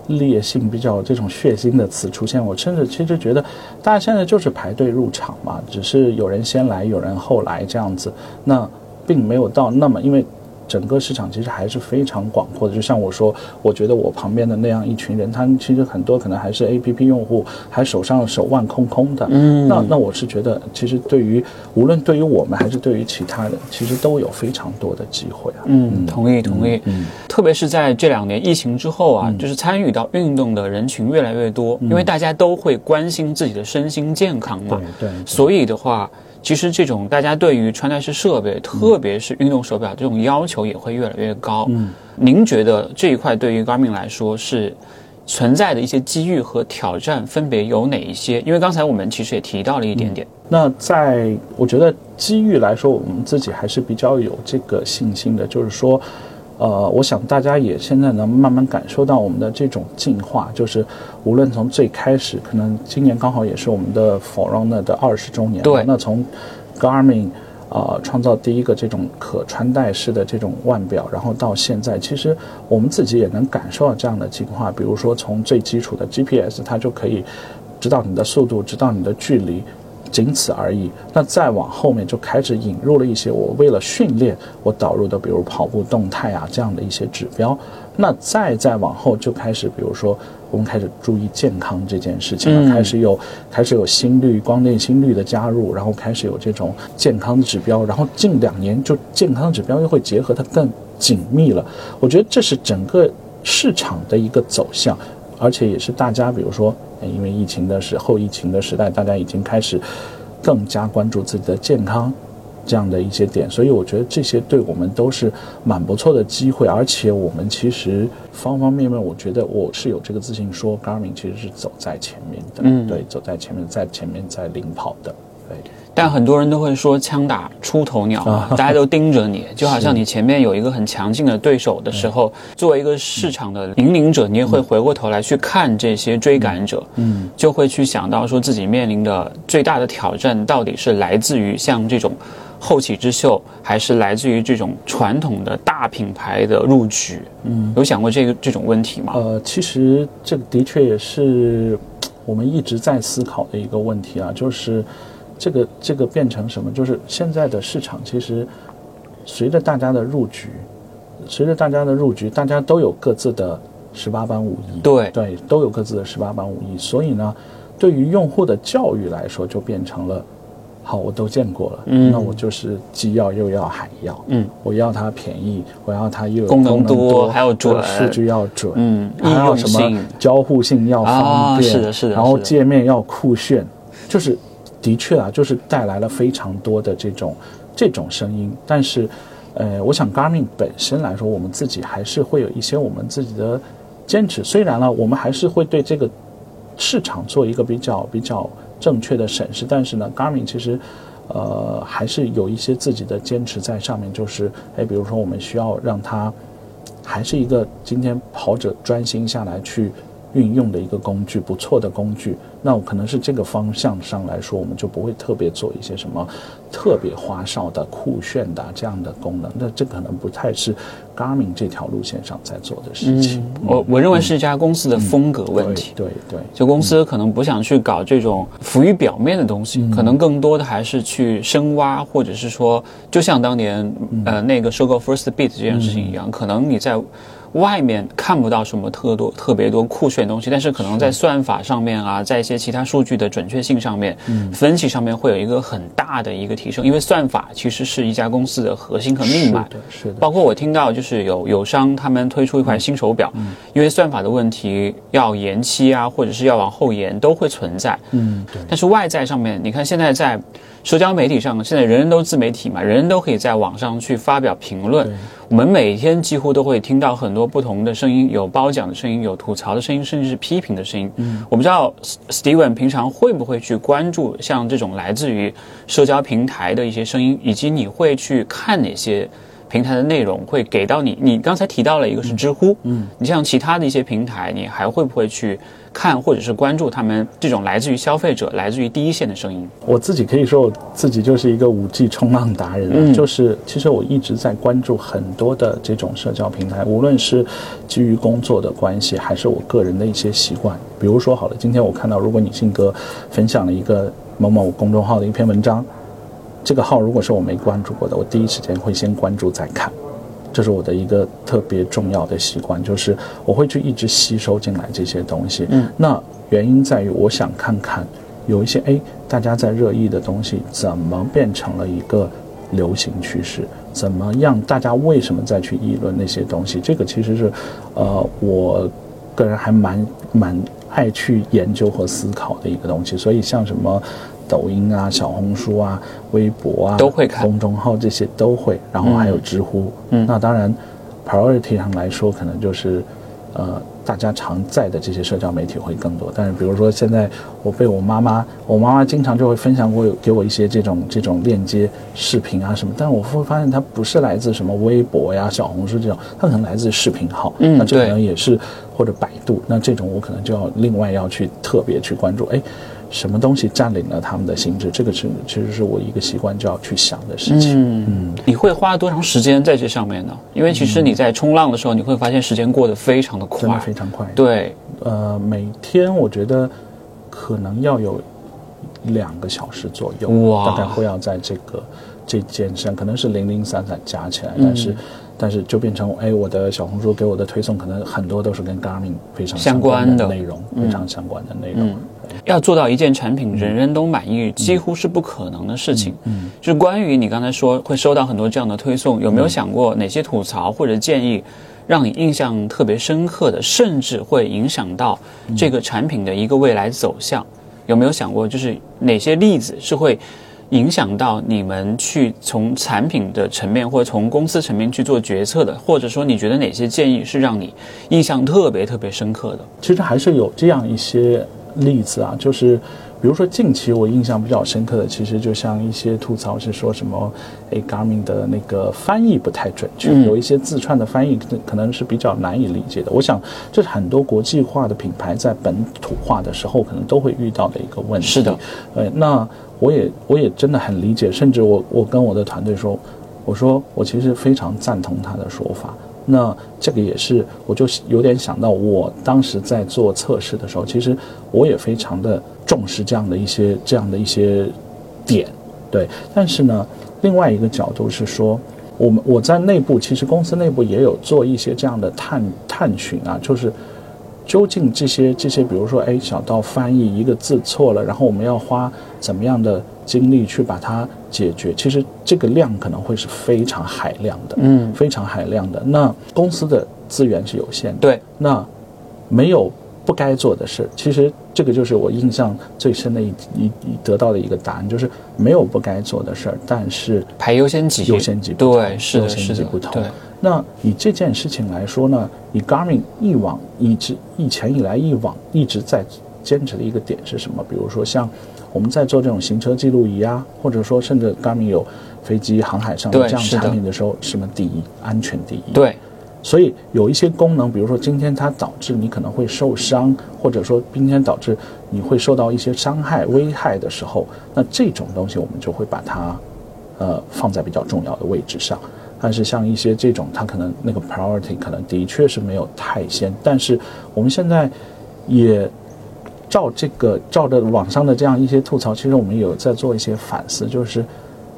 烈性、比较这种血腥的词出现，我甚至其实觉得，大家现在就是排队入场嘛，只是有人先来，有人后来这样子，那并没有到那么因为。整个市场其实还是非常广阔的，就像我说，我觉得我旁边的那样一群人，他们其实很多可能还是 A P P 用户，还手上手腕空空的。嗯，那那我是觉得，其实对于无论对于我们还是对于其他人，其实都有非常多的机会啊。嗯，同意同意。嗯，特别是在这两年疫情之后啊，就是参与到运动的人群越来越多，因为大家都会关心自己的身心健康嘛。对对。所以的话。其实这种大家对于穿戴式设备，特别是运动手表这种要求也会越来越高。嗯，您觉得这一块对于 Garmin 来说是存在的一些机遇和挑战分别有哪一些？因为刚才我们其实也提到了一点点。那在我觉得机遇来说，我们自己还是比较有这个信心的，就是说。呃，我想大家也现在能慢慢感受到我们的这种进化，就是无论从最开始，可能今年刚好也是我们的 Forerunner 的二十周年。对。那从 Garmin 啊创造第一个这种可穿戴式的这种腕表，然后到现在，其实我们自己也能感受到这样的进化。比如说从最基础的 GPS，它就可以知道你的速度，知道你的距离。仅此而已。那再往后面就开始引入了一些我为了训练我导入的，比如跑步动态啊这样的一些指标。那再再往后就开始，比如说我们开始注意健康这件事情了，开始有开始有心率、光电心率的加入，然后开始有这种健康的指标。然后近两年就健康指标又会结合它更紧密了。我觉得这是整个市场的一个走向，而且也是大家比如说。因为疫情的时后疫情的时代，大家已经开始更加关注自己的健康这样的一些点，所以我觉得这些对我们都是蛮不错的机会。而且我们其实方方面面，我觉得我是有这个自信说，Garmin 其实是走在前面的，嗯，对，走在前面，在前面在领跑的，对。但很多人都会说枪打出头鸟，大家都盯着你，(laughs) 就好像你前面有一个很强劲的对手的时候，作为一个市场的引领者，你也会回过头来去看这些追赶者，嗯，就会去想到说自己面临的最大的挑战到底是来自于像这种后起之秀，还是来自于这种传统的大品牌的入局？嗯，有想过这个这种问题吗？呃，其实这个的确也是我们一直在思考的一个问题啊，就是。这个这个变成什么？就是现在的市场，其实随着大家的入局，随着大家的入局，大家都有各自的十八般武艺。对对，都有各自的十八般武艺。所以呢，对于用户的教育来说，就变成了：好，我都见过了，那我就是既要又要还要。嗯，我要它便宜，我要它又有功能多，还有准，数据要准，嗯，还要什么交互性要方便，是的，是的，然后界面要酷炫，就是。的确啊，就是带来了非常多的这种这种声音，但是，呃，我想 Garmin 本身来说，我们自己还是会有一些我们自己的坚持。虽然呢，我们还是会对这个市场做一个比较比较正确的审视，但是呢，Garmin 其实呃还是有一些自己的坚持在上面。就是，哎，比如说我们需要让它还是一个今天跑者专心下来去运用的一个工具，不错的工具。那可能是这个方向上来说，我们就不会特别做一些什么特别花哨的、酷炫的这样的功能。那这可能不太是 Garmin 这条路线上在做的事情。我我认为是一家公司的风格问题。对对，就公司可能不想去搞这种浮于表面的东西，可能更多的还是去深挖，或者是说，就像当年呃那个收购 First Beat 这件事情一样，可能你在。外面看不到什么特多特别多酷炫的东西，但是可能在算法上面啊，在一些其他数据的准确性上面，嗯分析上面会有一个很大的一个提升。因为算法其实是一家公司的核心和命脉。是的，包括我听到就是有友商他们推出一款新手表，因为算法的问题要延期啊，或者是要往后延都会存在。嗯，对。但是外在上面，你看现在在社交媒体上，现在人人都自媒体嘛，人人都可以在网上去发表评论。我们每天几乎都会听到很多不同的声音，有褒奖的声音，有吐槽的声音，甚至是批评的声音。嗯，我不知道 Steven 平常会不会去关注像这种来自于社交平台的一些声音，以及你会去看哪些平台的内容会给到你？你刚才提到了一个是知乎，嗯，你像其他的一些平台，你还会不会去？看或者是关注他们这种来自于消费者、来自于第一线的声音。我自己可以说我自己就是一个五 G 冲浪达人，嗯，就是其实我一直在关注很多的这种社交平台，无论是基于工作的关系，还是我个人的一些习惯。比如说，好了，今天我看到如果你信哥分享了一个某某公众号的一篇文章，这个号如果是我没关注过的，我第一时间会先关注再看。这是我的一个特别重要的习惯，就是我会去一直吸收进来这些东西。嗯，那原因在于我想看看有一些哎，大家在热议的东西怎么变成了一个流行趋势，怎么样？大家为什么再去议论那些东西？这个其实是，呃，我个人还蛮蛮爱去研究和思考的一个东西。所以像什么。抖音啊，小红书啊，微博啊，都会看。公众号这些都会，然后还有知乎。嗯，那当然，priority 上来说，可能就是呃，大家常在的这些社交媒体会更多，但是比如说现在我被我妈妈，我妈妈经常就会分享过给我一些这种这种链接视频啊什么，但我会发现它不是来自什么微博呀、小红书这种，它可能来自视频号，嗯那这可能也是或者百度，那这种我可能就要另外要去特别去关注，哎，什么东西占领了他们的心智，这个是其实是我一个习惯就要去想的事情。嗯，你会花多长时间在这上面呢？因为其实你在冲浪的时候，你会发现时间过得非常的真的快。非常快。对，呃，每天我觉得可能要有两个小时左右，哇大概会要在这个这件事上，可能是零零散散加起来，嗯但是。但是就变成，哎，我的小红书给我的推送可能很多都是跟 Garmin 非常相关关的内容，非常相关的内容。要做到一件产品人人都满意，几乎是不可能的事情。嗯，就是关于你刚才说会收到很多这样的推送，有没有想过哪些吐槽或者建议，让你印象特别深刻的，甚至会影响到这个产品的一个未来走向？有没有想过，就是哪些例子是会影响到你们去从产品的层面或者从公司层面去做决策的？或者说，你觉得哪些建议是让你印象特别特别深刻的？其实还是有这样一些例子啊，就是比如说近期我印象比较深刻的，其实就像一些吐槽是说什么，哎，Garmin 的那个翻译不太准确，嗯有一些自串的翻译可可能是比较难以理解的。我想这是很多国际化的品牌在本土化的时候可能都会遇到的一个问题。是的，呃，那我也我也真的很理解，甚至我我跟我的团队说，我说我其实非常赞同他的说法。那这个也是，我就有点想到，我当时在做测试的时候，其实我也非常的重视这样的一些这样的一些点，对。但是呢，另外一个角度是说，我们我在内部其实公司内部也有做一些这样的探探寻啊，就是究竟这些这些，比如说，哎，小到翻译一个字错了，然后我们要花怎么样的精力去把它解决？其实这个量可能会是非常海量的，嗯，非常海量的。那公司的资源是有限的，对，那没有不该做的事。其实这个就是我印象最深的一一一得到的一个答案，就是没有不该做的事儿，但是排优先级，优先级不同对，是的，优先是的，级不同对。那以这件事情来说呢，以 Garmin 一往一直以前以来一往一直在坚持的一个点是什么？比如说像我们在做这种行车记录仪啊，或者说甚至 Garmin 有飞机航海上的这样的产品的时候，什么第一？安全第一。对，所以有一些功能，比如说今天它导致你可能会受伤，或者说今天导致你会受到一些伤害、危害的时候，那这种东西我们就会把它呃放在比较重要的位置上。但是像一些这种，它可能那个 priority 可能的确是没有太先，但是我们现在也照这个照着网上的这样一些吐槽，其实我们有在做一些反思，就是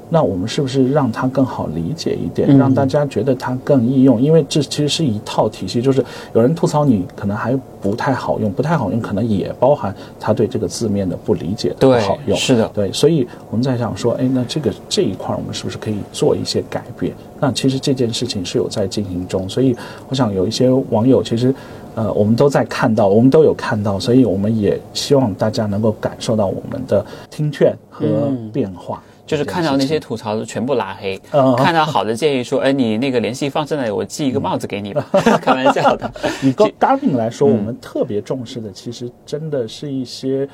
那我们是不是让它更好理解一点，嗯让大家觉得它更易用？因为这其实是一套体系，就是有人吐槽你可能还不太好用，不太好用，可能也包含他对这个字面的不理解的不对好用。是的对，所以我们在想说，哎，那这个这一块儿我们是不是可以做一些改变？那其实这件事情是有在进行中，所以我想有一些网友其实。呃，我们都在看到，我们都有看到，所以我们也希望大家能够感受到我们的听劝和嗯变化。就是看到那些吐槽的全部拉黑，嗯看到好的建议说，哎，你那个联系方式呢，我寄一个帽子给你吧，(laughs) 开玩笑的。情以 Garmin 来说，嗯我们特别重视的，其实真的是一些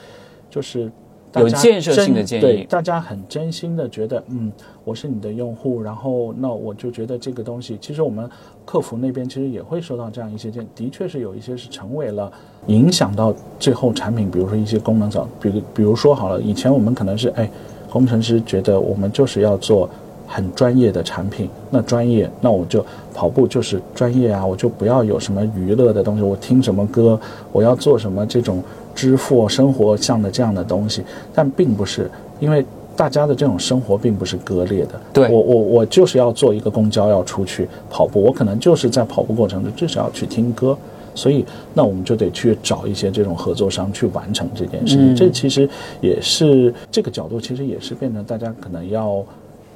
就是有建设性的建议对大家很真心的觉得，嗯，我是你的用户，然后那我就觉得这个东西，其实我们客服那边其实也会收到这样一些建议，的确是有一些是成为了影响到最后产品，比如说一些功能上，比如比如说好了，以前我们可能是哎，工程师觉得我们就是要做。很专业的产品，那专业，那我就跑步就是专业啊，我就不要有什么娱乐的东西，我听什么歌，我要做什么这种支付生活上的这样的东西，但并不是，因为大家的这种生活并不是割裂的。对我我我就是要坐一个公交要出去跑步，我可能就是在跑步过程中至少要去听歌。所以，那我们就得去找一些这种合作商去完成这件事情。嗯这其实也是这个角度，其实也是变成大家可能要，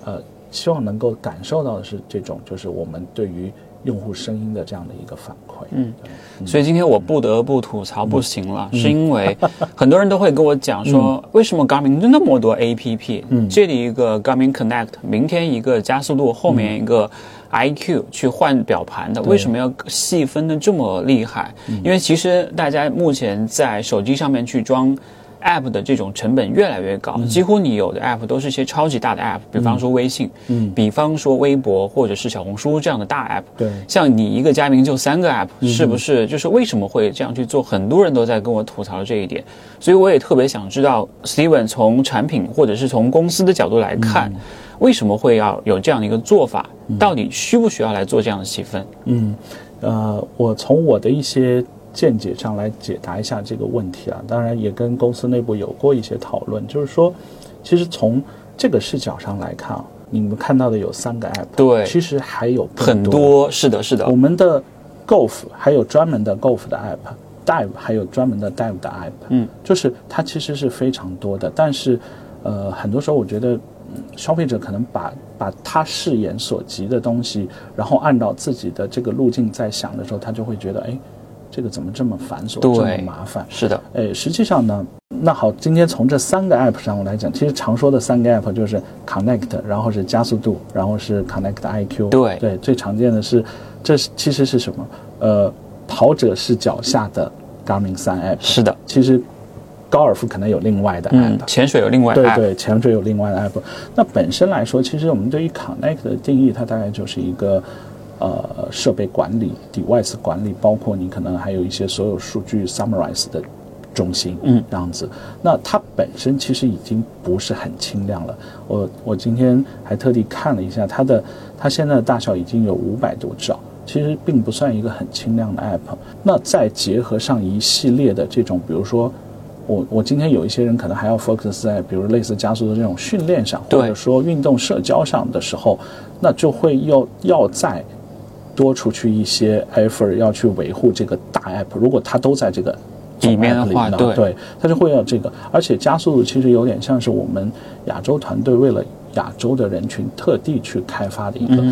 呃，希望能够感受到的是这种，就是我们对于用户声音的这样的一个反馈。嗯，所以今天我不得不吐槽不行了，是因为很多人都会跟我讲说，为什么 Garmin 那么多 APP？嗯这里一个 Garmin Connect，明天一个加速度，后面一个 iQ 去换表盘的，为什么要细分的这么厉害？因为其实大家目前在手机上面去装。App 的这种成本越来越高，几乎你有的 App 都是一些超级大的 App，比方说微信，嗯，比方说微博或者是小红书这样的大 App。对，像你一个家明就三个 App，是不是？就是为什么会这样去做？很多人都在跟我吐槽这一点，所以我也特别想知道，Steven 从产品或者是从公司的角度来看，为什么会要有这样的一个做法？到底需不需要来做这样的细分？嗯，呃，我从我的一些。见解上来解答一下这个问题啊，当然也跟公司内部有过一些讨论，就是说，其实从这个视角上来看啊，你们看到的有三个 app，对，其实还有很多，是的，是的，我们的 golf 还有专门的 golf 的 app，dive 还有专门的 dive 的 app，嗯，就是它其实是非常多的，但是，呃，很多时候我觉得，消费者可能把把他视野所及的东西，然后按照自己的这个路径在想的时候，他就会觉得，哎。这个怎么这么繁琐，这么麻烦？是的，哎，实际上呢，那好，今天从这三个 app 上我来讲，其实常说的三个 app 就是 connect，然后是加速度，然后是 connect IQ。对对，最常见的是，这是其实是什么？呃，跑者是脚下的 Garmin 三 app。是的，其实高尔夫可能有另外的 app，潜水有另外的 app。对对，潜水有另外的 app。那本身来说，其实我们对于 connect 的定义，它大概就是一个。呃，设备管理、device 管理，包括你可能还有一些所有数据 summarize 的中心，嗯，这样子。那它本身其实已经不是很轻量了。我我今天还特地看了一下它的，它现在的大小已经有五百多兆，其实并不算一个很轻量的 app。那再结合上一系列的这种，比如说我我今天有一些人可能还要 focus 在比如类似加速的这种训练上，或者说运动社交上的时候，那就会要要在多出去一些 effort 要去维护这个大 app，如果它都在这个里面的话，对，它就会要这个。而且加速度其实有点像是我们亚洲团队为了亚洲的人群特地去开发的一个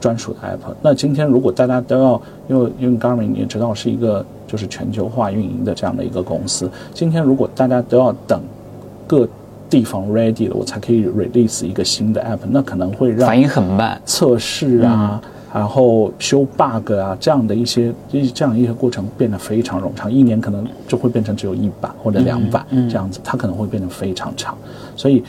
专属的 app。那今天如果大家都要，因为因为 Garmin 你也知道是一个就是全球化运营的这样的一个公司，今天如果大家都要等各地方 ready 了，我才可以 release 一个新的 app，那可能会让反应很慢，测试啊。然后修 bug 啊，这样的一些一这样一些过程变得非常冗长，一年可能就会变成只有一版或者两版这样子，它可能会变得非常长。所以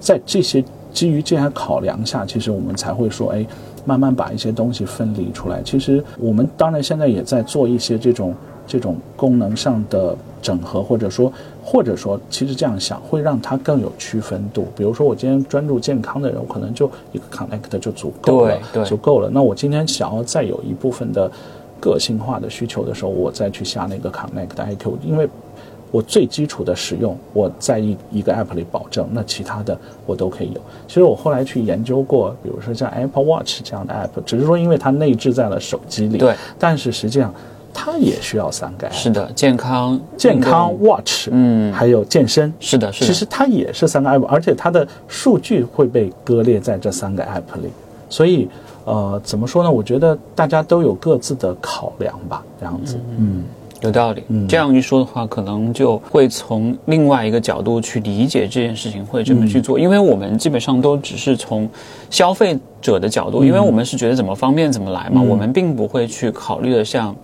在这些基于这些考量下，其实我们才会说，哎，慢慢把一些东西分离出来。其实我们当然现在也在做一些这种这种功能上的整合，或者说。或者说，其实这样想会让它更有区分度。比如说，我今天专注健康的人，我可能就一个 connect 就足够了，足够了。那我今天想要再有一部分的个性化的需求的时候，我再去下那个 connect IQ，因为我最基础的使用，我在一一个 app 里保证，那其他的我都可以有。其实我后来去研究过，比如说像 Apple Watch 这样的 app，只是说因为它内置在了手机里，对，但是实际上。它也需要三个，是的，健康、健康 Watch，嗯，还有健身，是的，是的。其实它也是三个 App，而且它的数据会被割裂在这三个 App 里。所以，呃，怎么说呢？我觉得大家都有各自的考量吧，这样子，嗯，有道理。这样一说的话，可能就会从另外一个角度去理解这件事情，会这么去做。因为我们基本上都只是从消费者的角度，因为我们是觉得怎么方便怎么来嘛，我们并不会去考虑的像。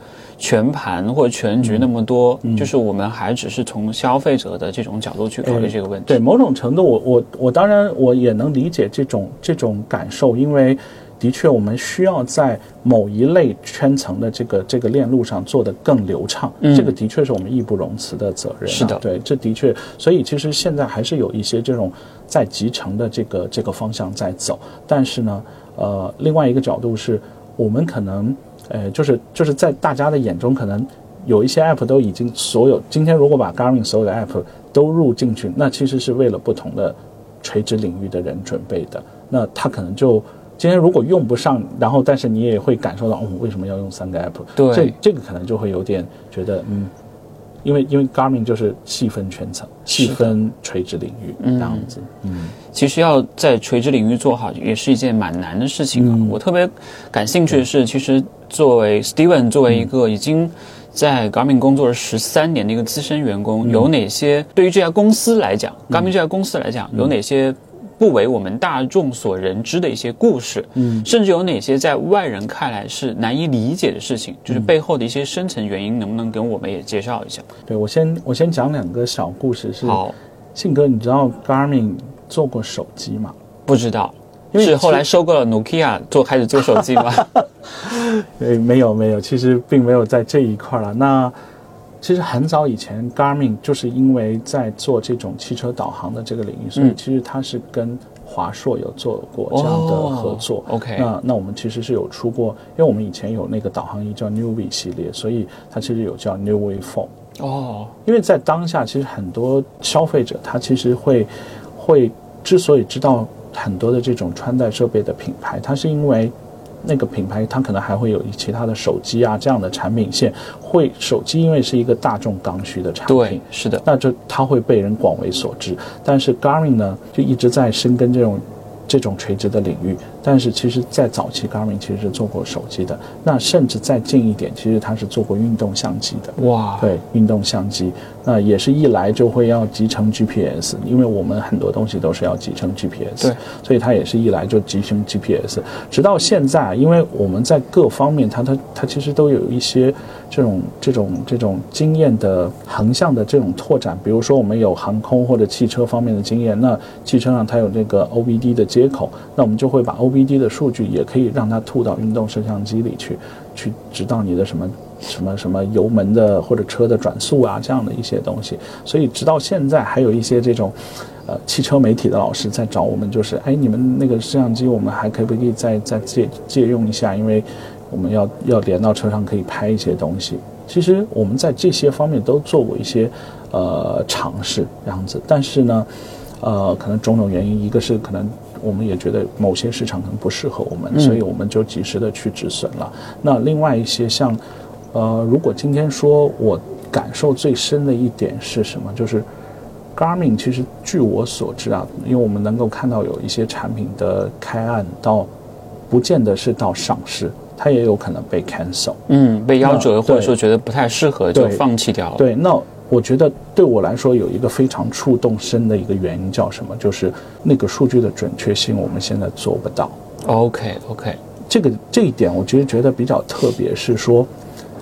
全盘或者全局那么多，就是我们还只是从消费者的这种角度去考虑这个问题。对，某种程度，我我我当然我也能理解这种这种感受，因为的确我们需要在某一类圈层的这个这个链路上做得更流畅，嗯这个的确是我们义不容辞的责任。是的，对，这的确，所以其实现在还是有一些这种在集成的这个这个方向在走，但是呢，呃，另外一个角度是我们可能。呃，就是就是在大家的眼中，可能有一些 app 都已经所有。今天如果把 Garmin 所有的 app 都入进去，那其实是为了不同的垂直领域的人准备的。那他可能就今天如果用不上，然后但是你也会感受到，哦，为什么要用三个 app？对，这这个可能就会有点觉得，嗯。因为因为 Garmin 就是细分圈层、细分垂直领域这样子。嗯，其实要在垂直领域做好，也是一件蛮难的事情啊。我特别感兴趣的是，其实作为 Steven，作为一个已经在 Garmin 工作了十三年的一个资深员工，有哪些对于这家公司来讲，Garmin 这家公司来讲，有哪些不为我们大众所人知的一些故事，嗯甚至有哪些在外人看来是难以理解的事情，就是背后的一些深层原因，能不能跟我们也介绍一下？对我先我先讲两个小故事是。好，信哥，你知道 Garmin 做过手机吗？不知道因为是后来收购了 Nokia 做开始做手机吗？(laughs) 呃，没有没有，其实并没有在这一块了。那其实很早以前，Garmin 就是因为在做这种汽车导航的这个领域，所以嗯其实它是跟华硕有做过这样的合作。哦 OK 那那我们其实是有出过，因为我们以前有那个导航仪叫 Newbie 系列，所以它其实有叫 New Way Phone。哦，因为在当下，其实很多消费者他其实会会之所以知道很多的这种穿戴设备的品牌，它是因为那个品牌它可能还会有其他的手机啊这样的产品线，会手机因为是一个大众刚需的产对品，，是的，那就它会被人广为所知。但是 Garmin 呢，就一直在深耕这种这种垂直的领域。但是其实，在早期 Garmin 其实是做过手机的，那甚至再近一点，其实它是做过运动相机的。哇，对，运动相机，那也是一来就会要集成 GPS，因为我们很多东西都是要集成 GPS，对，所以它也是一来就集成 GPS。直到现在，因为我们在各方面，它它它其实都有一些这种这种这种经验的横向的这种拓展，比如说我们有航空或者汽车方面的经验，那汽车上它有这个 OBD 的接口，那我们就会把 OBD 的数据也可以让它吐到运动摄像机里去，去直到你的什么什么什么油门的或者车的转速啊这样的一些东西。所以直到现在，还有一些这种。呃，汽车媒体的老师在找我们，就是哎，你们那个摄像机，我们还可以不可以再再借借用一下？因为我们要要连到车上可以拍一些东西。其实我们在这些方面都做过一些呃尝试，这样子。但是呢，呃，可能种种原因，一个是可能我们也觉得某些市场可能不适合我们，嗯所以我们就及时的去止损了。那另外一些像，呃，如果今天说我感受最深的一点是什么，就是。Garmin 其实据我所知啊，因为我们能够看到有一些产品的开案到，不见得是到上市，它也有可能被 cancel。嗯，被夭折或者说觉得不太适合就放弃掉了。对，那我觉得对我来说有一个非常触动深的一个原因叫什么？就是那个数据的准确性我们现在做不到。，OK OK，这个这一点，我其实觉得比较特别，是说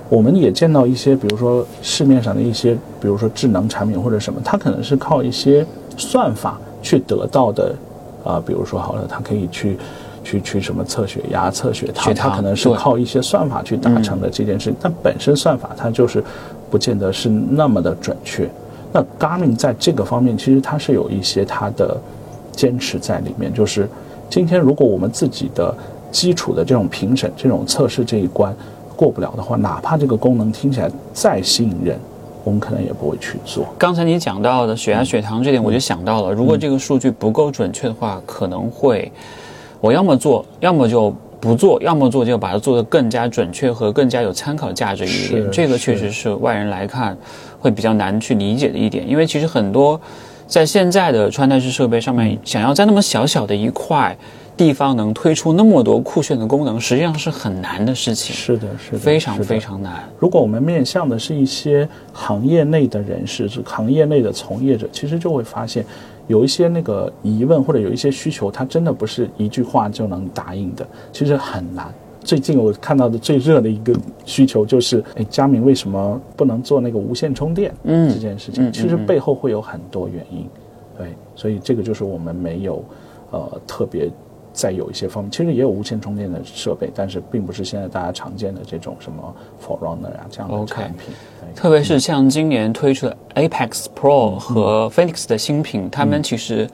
我们也见到一些，比如说市面上的一些，比如说智能产品或者什么，它可能是靠一些算法去得到的，啊、比如说好了，它可以去。去去什么测血压、测血糖，它可能是靠一些算法去达成的这件事情，但本身算法它就是不见得是那么的准确。那 Garmin 在这个方面，其实它是有一些它的坚持在里面，就是今天如果我们自己的基础的这种评审、这种测试这一关过不了的话，哪怕这个功能听起来再吸引人，我们可能也不会去做。刚才你讲到的血压、血糖这点，我就想到了，如嗯果这个数据不够准确的话，可能会我要么做，要么就不做，要么做就把它做得更加准确和更加有参考价值一点。这个确实是外人来看会比较难去理解的一点，因为其实很多在现在的穿戴式设备上面，想要在那么小小的一块地方能推出那么多酷炫的功能，实际上是很难的事情，是的，是的，非常非常难。如果我们面向的是一些行业内的人士，是行业内的从业者，其实就会发现有一些那个疑问或者有一些需求，它真的不是一句话就能答应的，其实很难。最近我看到的最热的一个需求就是，哎，佳明为什么不能做那个无线充电？嗯这件事情，嗯其实背后会有很多原因，对，所以这个就是我们没有，呃，特别在有一些方面，其实也有无线充电的设备，但是并不是现在大家常见的这种什么 Forerunner 啊这样的产品。特别是像今年推出的 Apex Pro 和 Phoenix 的新品，他们其实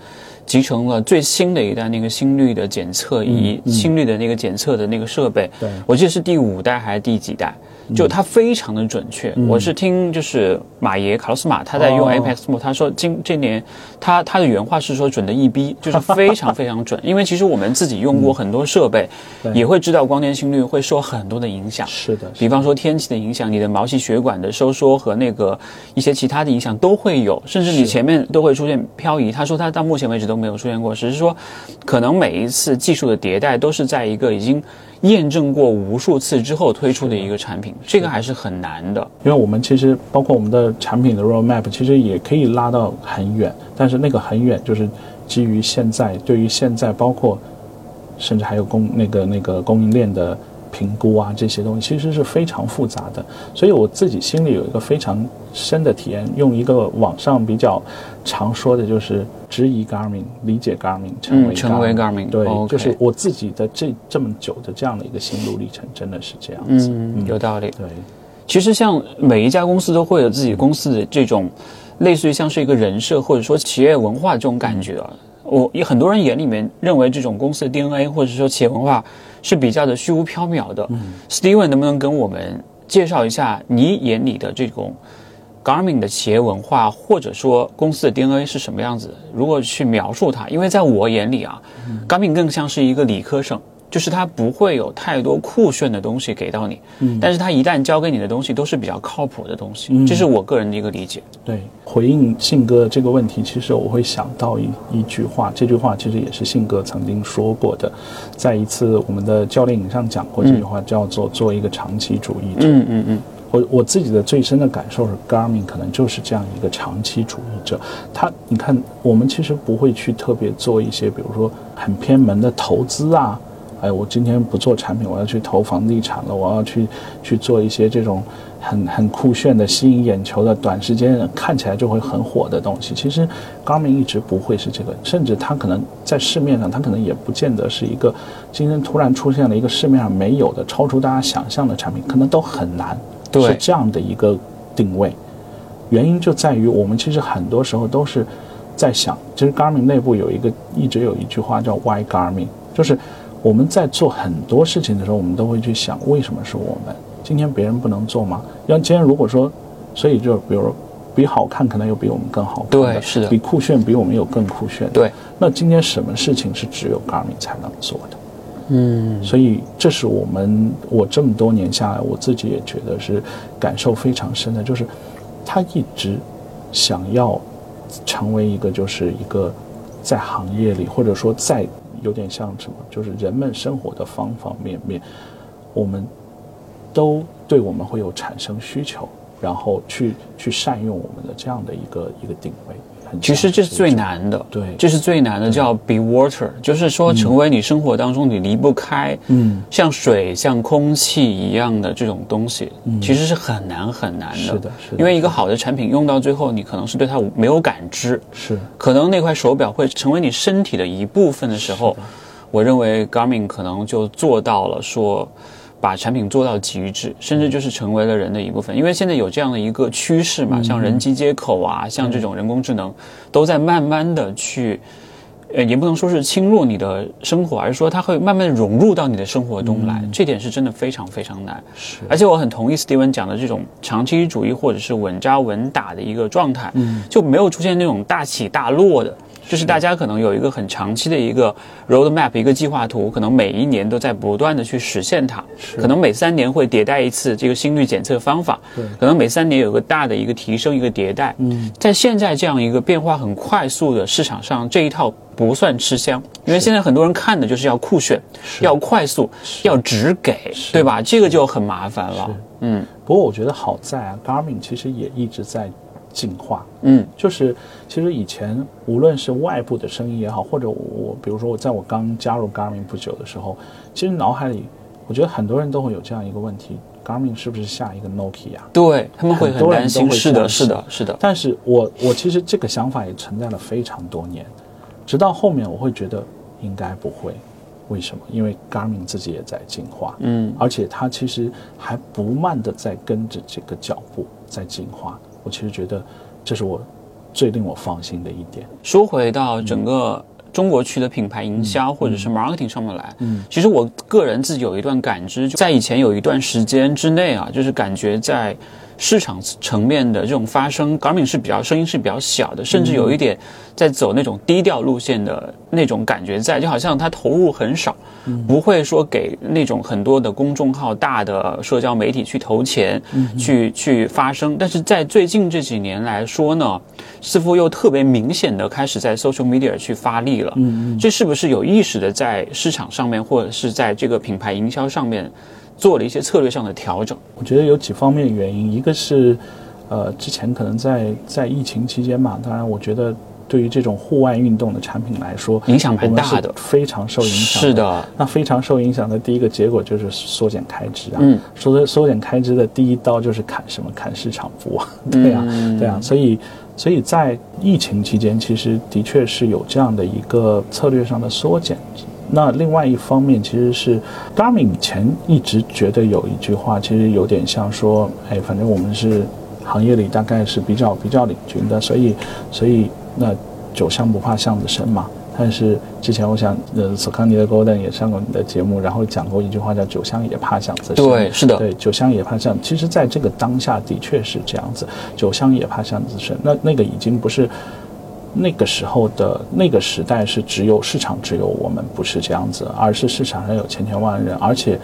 集成了最新的一代那个心率的检测仪，心率的那个检测的那个设备。对我记得是第五代还是第几代？就它非常的准确。我是听就是马爷卡洛斯马他在用哦 Apex Pro，他说今这年他他的原话是说准的一逼，就是非常非常准。因为其实我们自己用过很多设备，对也会知道光电心率会受很多的影响。是的，比方说天气的影响，你的毛细血管的收缩和那个一些其他的影响都会有，甚至你前面都会出现漂移。他说他到目前为止都没有出现过，只是说可能每一次技术的迭代都是在一个已经验证过无数次之后推出的一个产品，这个还是很难的。因为我们其实包括我们的产品的 roadmap，其实也可以拉到很远，但是那个很远就是基于现在对于现在包括甚至还有供那个那个供应链的评估啊这些东西，其实是非常复杂的。所以我自己心里有一个非常深的体验，用一个网上比较常说的就是质疑 Garmin，理解 Garmin，成为嗯成为 Garmin，对就是我自己的这这么久的这样的一个心路历程，真的是这样子。嗯，有道理。对，其实像每一家公司都会有自己公司的这种，类似于像是一个人设或者说企业文化这种感觉啊。我也很多人眼里面认为这种公司的 DNA 或者说企业文化是比较的虚无缥缈的。Steven 能不能跟我们介绍一下你眼里的这种 Garmin 的企业文化或者说公司的 DNA 是什么样子？如果去描述它，因为在我眼里啊、g a r m i n 更像是一个理科生。就是它不会有太多酷炫的东西给到你，但是它一旦交给你的东西都是比较靠谱的东西，这是我个人的一个理解。对，回应信哥这个问题，其实我会想到一一句话，这句话其实也是信哥曾经说过的，在一次我们的教练营上讲过这句话，叫做做一个长期主义者。嗯嗯嗯，我我自己的最深的感受是，Garmin 可能就是这样一个长期主义者。他，你看，我们其实不会去特别做一些，比如说很偏门的投资啊。哎，我今天不做产品，我要去投房地产了，我要去去做一些这种很很酷炫的、吸引眼球的、短时间看起来就会很火的东西。其实，Garmin 一直不会是这个，甚至它可能在市面上，它可能也不见得是一个今天突然出现了一个市面上没有的、超出大家想象的产品，可能都很难对是这样的一个定位。原因就在于我们其实很多时候都是在想，其实 Garmin 内部有一个一直有一句话叫 Why Garmin，就是我们在做很多事情的时候，我们都会去想为什么是我们？今天别人不能做吗？要今天如果说，所以就比如比好看，可能有比我们更好看对是的比酷炫比我们有更酷炫的。对，那今天什么事情是只有 Garmin 才能做的？嗯，所以这是我们我这么多年下来，我自己也觉得是感受非常深的，就是他一直想要成为一个就是一个在行业里，或者说在有点像什么，就是人们生活的方方面面，我们都对我们会有产生需求，然后去去善用我们的这样的一个一个定位。很其实这是最难的，对这是最难的，叫 be water，就是说成为你生活当中你离不开，嗯，像水、像空气一样的这种东西，嗯其实是很难很难的。是的是的因为一个好的产品用到最后，你可能是对它没有感知，是可能那块手表会成为你身体的一部分的时候，我认为 Garmin 可能就做到了说。把产品做到极致，甚至就是成为了人的一部分。因为现在有这样的一个趋势嘛，像人机接口啊，像这种人工智能，都在慢慢的去，呃，也不能说是侵入你的生活，而是说它会慢慢地融入到你的生活中来。这点是真的非常非常难。是而且我很同意 Steven 讲的这种长期主义或者是稳扎稳打的一个状态，嗯就没有出现那种大起大落的。就是大家可能有一个很长期的一个 road map，一个计划图，可能每一年都在不断的去实现它。可能每三年会迭代一次这个心率检测方法，可能每三年有个大的一个提升，一个迭代。嗯，在现在这样一个变化很快速的市场上，这一套不算吃香，因为现在很多人看的就是要酷炫，要快速，要直给，对吧？这个就很麻烦了。嗯不过我觉得好在啊，Garmin 其实也一直在进化。嗯，就是其实以前无论是外部的声音也好，或者我比如说我在我刚加入 Garmin 不久的时候，其实脑海里我觉得很多人都会有这样一个问题：Garmin 是不是下一个 Nokia？对他们会很很多人担心。都会是的，是的，是的。但是我我其实这个想法也存在了非常多年，直到后面我会觉得应该不会。为什么？因为 Garmin 自己也在进化，嗯，而且它其实还不慢的在跟着这个脚步在进化。我其实觉得这是我最令我放心的一点。说回到整个中国区的品牌营销或者是 marketing 上面来，嗯，其实我个人自己有一段感知，就在以前有一段时间之内啊，就是感觉在市场层面的这种发声，Garmin 是比较声音是比较小的，甚至有一点在走那种低调路线的那种感觉在，就好像它投入很少，不会说给那种很多的公众号、大的社交媒体去投钱，去去发声。但是在最近这几年来说呢，似乎又特别明显的开始在 social media 去发力了。嗯这是不是有意识的在市场上面，或者是在这个品牌营销上面做了一些策略上的调整？我觉得有几方面原因，一个是，呃，之前可能在在疫情期间嘛，当然我觉得对于这种户外运动的产品来说，影响蛮大的。非常受影响。是，的，那非常受影响的第一个结果就是缩减开支啊。嗯，缩缩减开支的第一刀就是砍什么？砍市场部啊。(laughs) 对啊，嗯对啊，所以。所以在疫情期间，其实的确是有这样的一个策略上的缩减。那另外一方面，其实是 Garmin 以前一直觉得有一句话，其实有点像说，哎，反正我们是行业里大概是比较比较领军的，所以所以那酒香不怕巷子深嘛。但是之前我想，呃，索康尼的 Golden 也上过你的节目，然后讲过一句话叫“酒香也怕巷子深”。对，是的，对，酒香也怕巷。其实，在这个当下的确是这样子，酒香也怕巷子深。那那个已经不是那个时候的那个时代，是只有市场只有我们，不是这样子，而是市场上有千千万人，而且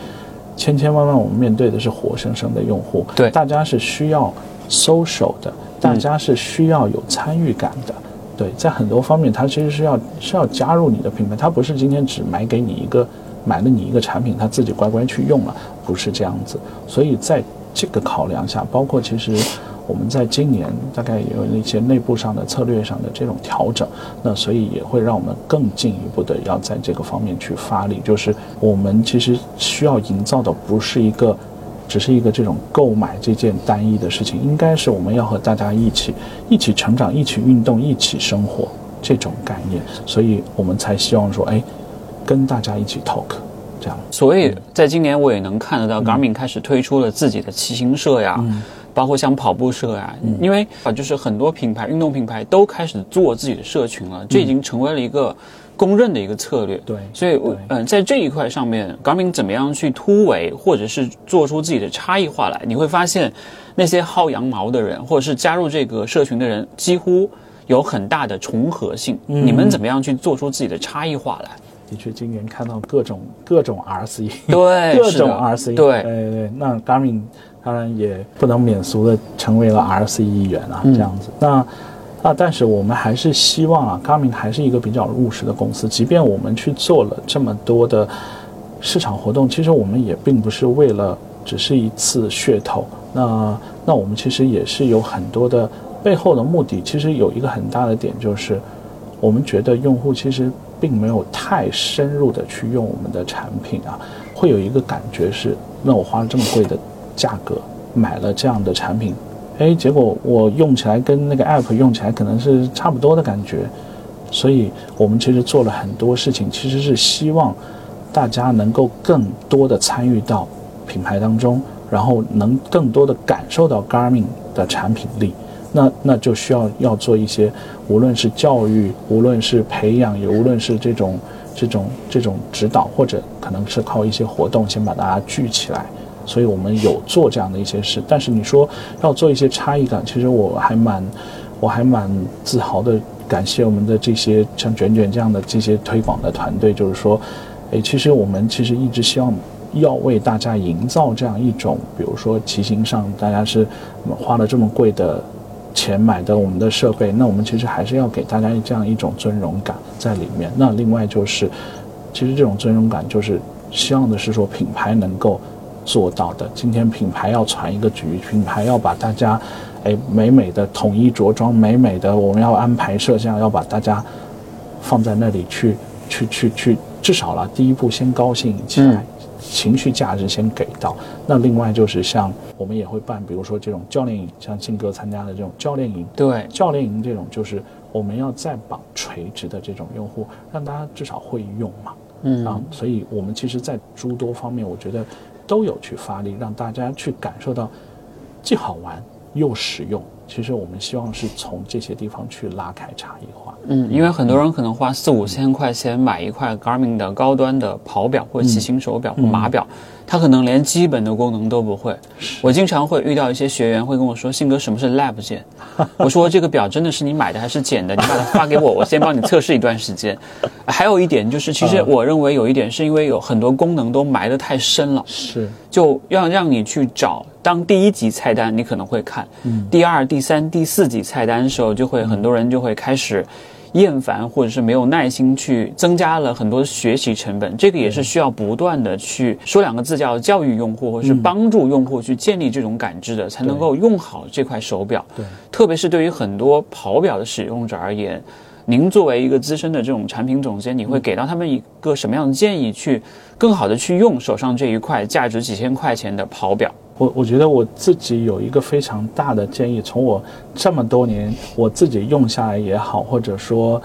千千万万我们面对的是活生生的用户。对大家是需要 social 的，大家是需要有参与感的。对，在很多方面，它其实是要是要加入你的品牌，它不是今天只买给你一个买了你一个产品，它自己乖乖去用了，不是这样子。所以在这个考量下，包括其实我们在今年大概也有一些内部上的策略上的这种调整，那所以也会让我们更进一步的要在这个方面去发力，就是我们其实需要营造的不是一个。只是一个这种购买这件单一的事情，应该是我们要和大家一起一起成长、一起运动、一起生活这种概念，所以我们才希望说，哎，跟大家一起 talk 这样。所以在今年我也能看得到，Garmin 开始推出了自己的骑行社呀，包括像跑步社啊，因为啊，就是很多品牌、运动品牌都开始做自己的社群了，这已经成为了一个公认的一个策略。对所以嗯、在这一块上面，Garmin 怎么样去突围，或者是做出自己的差异化来？你会发现，那些薅羊毛的人，或者是加入这个社群的人，几乎有很大的重合性。你们怎么样去做出自己的差异化来？的确，今年看到各种各种 RC，对，各种 RC，对 (laughs) 对对。那 Garmin 当然也不能免俗的成为了 RC 一员啊，嗯这样子。那啊，但是我们还是希望啊，Garmin 还是一个比较务实的公司，即便我们去做了这么多的市场活动，其实我们也并不是为了只是一次噱头。那那我们其实也是有很多的背后的目的。其实有一个很大的点就是，我们觉得用户其实并没有太深入的去用我们的产品啊，会有一个感觉是，那我花了这么贵的价格买了这样的产品，哎，结果我用起来跟那个 app 用起来可能是差不多的感觉，所以我们其实做了很多事情，其实是希望大家能够更多的参与到品牌当中，然后能更多的感受到 Garmin 的产品力。那那就需要要做一些，无论是教育，无论是培养，也无论是这种这种这种指导，或者可能是靠一些活动先把大家聚起来。所以我们有做这样的一些事，但是你说要做一些差异感，其实我还蛮我还蛮自豪的，感谢我们的这些像卷卷这样的这些推广的团队，就是说，诶，其实我们其实一直希望要为大家营造这样一种，比如说骑行上大家是花了这么贵的钱买的我们的设备，那我们其实还是要给大家这样一种尊荣感在里面。那另外就是，其实这种尊荣感就是希望的是说品牌能够做到的。今天品牌要传一个局，品牌要把大家，哎，美美的统一着装，美美的我们要安排摄像，要把大家放在那里去，去去去，至少了第一步先高兴起来。情绪价值先给到，那另外就是像我们也会办，比如说这种教练营，像庆哥参加的这种教练营，对，教练营这种就是我们要再绑垂直的这种用户，让大家至少会用嘛，嗯啊，所以我们其实，在诸多方面，我觉得都有去发力，让大家去感受到既好玩又实用。其实我们希望是从这些地方去拉开差异化。嗯，因为很多人可能花四五千块钱买一块 Garmin 的高端的跑表或者骑行手表或码表，他可能连基本的功能都不会。我经常会遇到一些学员会跟我说：“信哥，什么是 Lab 键？” (laughs) 我说：“这个表真的是你买的还是捡的？你把它发给我，(laughs) 我先帮你测试一段时间。”还有一点就是，其实我认为有一点是因为有很多功能都埋得太深了，是，就要让你去找。当第一级菜单你可能会看，嗯第二、第三、第四级菜单的时候，就会很多人就会开始厌烦，或者是没有耐心去增加了很多学习成本。这个也是需要不断的去说两个字，叫教育用户，或者是帮助用户去建立这种感知的，才能够用好这块手表。对，特别是对于很多跑表的使用者而言。您作为一个资深的这种产品总监，你会给到他们一个什么样的建议，去更好的去用手上这一块价值几千块钱的跑表？我我觉得我自己有一个非常大的建议，从我这么多年我自己用下来也好，或者说。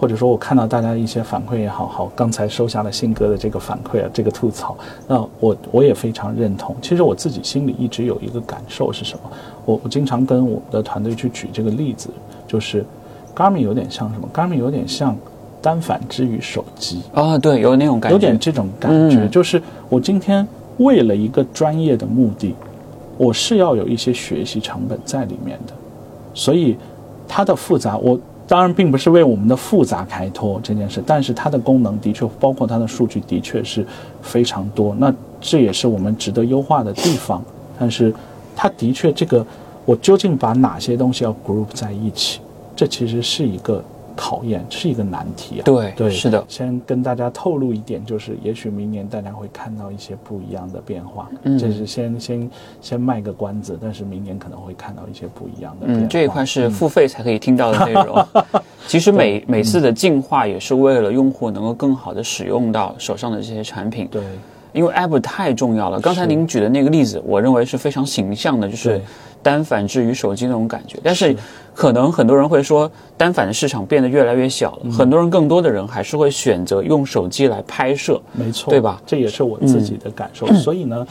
或者说我看到大家一些反馈也好，好，刚才收下了信哥的这个反馈啊，这个吐槽，那我我也非常认同。其实我自己心里一直有一个感受是什么？我我经常跟我们的团队去举这个例子，就是 Garmin 有点像什么？Garmin 有点像单反之于手机啊，对，有那种感觉，有点这种感觉，就是我今天为了一个专业的目的，我是要有一些学习成本在里面的，所以它的复杂我。当然，并不是为我们的复杂开脱这件事，但是它的功能的确，包括它的数据的确是非常多。那这也是我们值得优化的地方。但是，它的确这个，我究竟把哪些东西要 group 在一起，这其实是一个。考验是一个难题啊！对对，是的。先跟大家透露一点，就是也许明年大家会看到一些不一样的变化。嗯，这是先先先卖个关子，但是明年可能会看到一些不一样的。嗯，这一块是付费才可以听到的内容。(laughs) 其实每每次的进化也是为了用户能够更好的使用到手上的这些产品。对，因为 app 太重要了。刚才您举的那个例子，我认为是非常形象的，就是。单反至于手机那种感觉，但是可能很多人会说，单反的市场变得越来越小了，很多人更多的人还是会选择用手机来拍摄，没错，对吧？这也是我自己的感受。所以呢，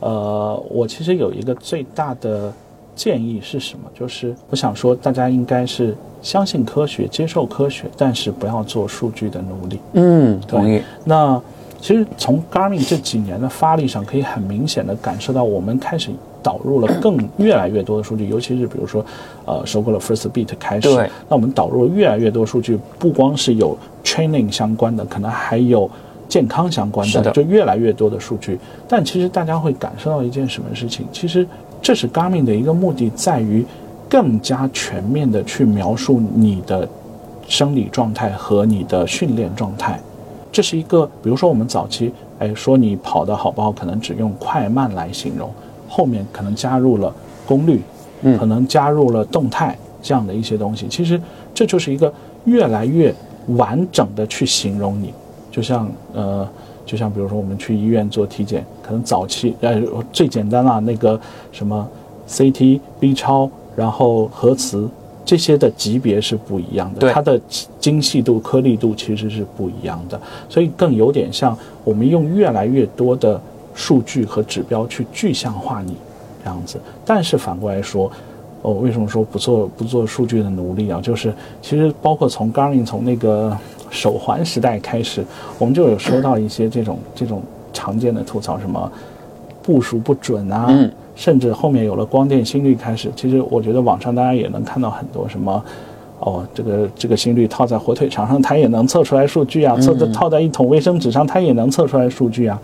呃，我其实有一个最大的建议是什么？就是我想说，大家应该是相信科学，接受科学，但是不要做数据的奴隶。嗯，同意。那其实从 Garmin 这几年的发力上，可以很明显的感受到，我们开始。导入了更越来越多的数据，尤其是比如说，呃，收购了 First Beat 开始，那我们导入了越来越多数据，不光是有 training 相关的，可能还有健康相关的，就越来越多的数据。但其实大家会感受到一件什么事情？其实这是 Garmin 的一个目的，在于更加全面的去描述你的生理状态和你的训练状态。这是一个，比如说我们早期，哎，说你跑得好不好，可能只用快慢来形容。后面可能加入了功率，嗯，可能加入了动态这样的一些东西。其实这就是一个越来越完整的去形容你，就像呃，就像比如说我们去医院做体检，可能早期呃最简单啦，那个什么 CT、B 超，然后核磁这些的级别是不一样的，它的精细度、颗粒度其实是不一样的，所以更有点像我们用越来越多的。数据和指标去具象化你，这样子。但是反过来说，哦，为什么说不做不做数据的奴隶啊？就是其实包括从 Garmin 从那个手环时代开始，我们就有收到一些这种这种常见的吐槽，什么部署不准啊，甚至后面有了光电心率开始。其实我觉得网上大家也能看到很多什么，哦，这个这个心率套在火腿肠上，它也能测出来数据啊；测套在一桶卫生纸上，它也能测出来数据啊。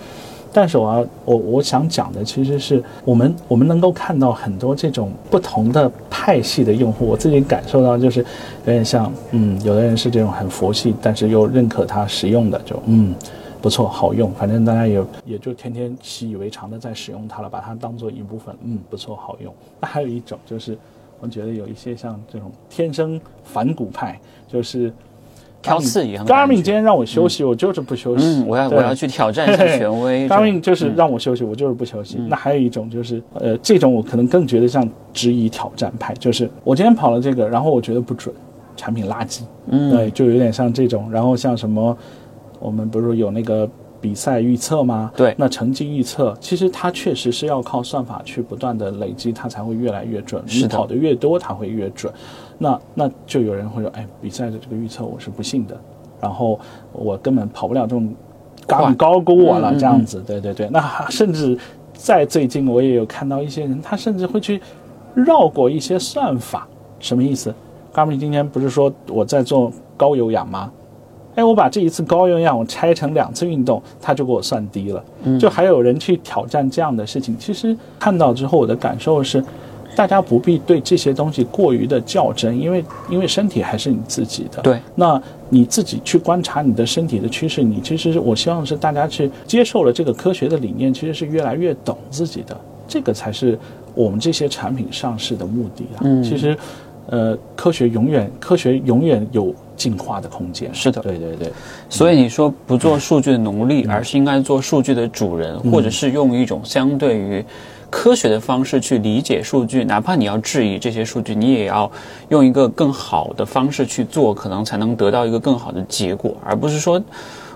但是我要我我想讲的其实是我们我们能够看到很多这种不同的派系的用户，我自己感受到就是有点像嗯，有的人是这种很佛系，但是又认可它实用的，就嗯不错好用，反正大家也也就天天习以为常的在使用它了，把它当做一部分，嗯不错好用。那还有一种就是我觉得有一些像这种天生反骨派，就是。挑刺一样。Garmin 今天让我休息，我就是不休息。嗯，我要我要去挑战一下权威。Garmin 就是让我休息，我就是不休息。那还有一种就是，呃，这种我可能更觉得像质疑挑战派，就是我今天跑了这个，然后我觉得不准，产品垃圾。嗯，对，就有点像这种。然后像什么，我们不是有那个比赛预测吗？对，那成绩预测其实它确实是要靠算法去不断的累积，它才会越来越准。你跑的越多，它会越准。那那就有人会说，哎，比赛的这个预测我是不信的，然后我根本跑不了这种，高高估我了这样子，对对对。那甚至在最近我也有看到一些人，他甚至会去绕过一些算法，什么意思？高明今天不是说我在做高有氧吗？哎，我把这一次高有氧我拆成两次运动，他就给我算低了。就还有人去挑战这样的事情，其实看到之后我的感受是。大家不必对这些东西过于的较真，因为因为身体还是你自己的。对，那你自己去观察你的身体的趋势，你其实我希望是大家去接受了这个科学的理念，其实是越来越懂自己的，这个才是我们这些产品上市的目的啊。嗯，其实，呃，科学永远科学永远有进化的空间。是的对对对，所以你说不做数据的奴隶，而是应该做数据的主人，或者是用一种相对于科学的方式去理解数据，哪怕你要质疑这些数据，你也要用一个更好的方式去做，可能才能得到一个更好的结果，而不是说。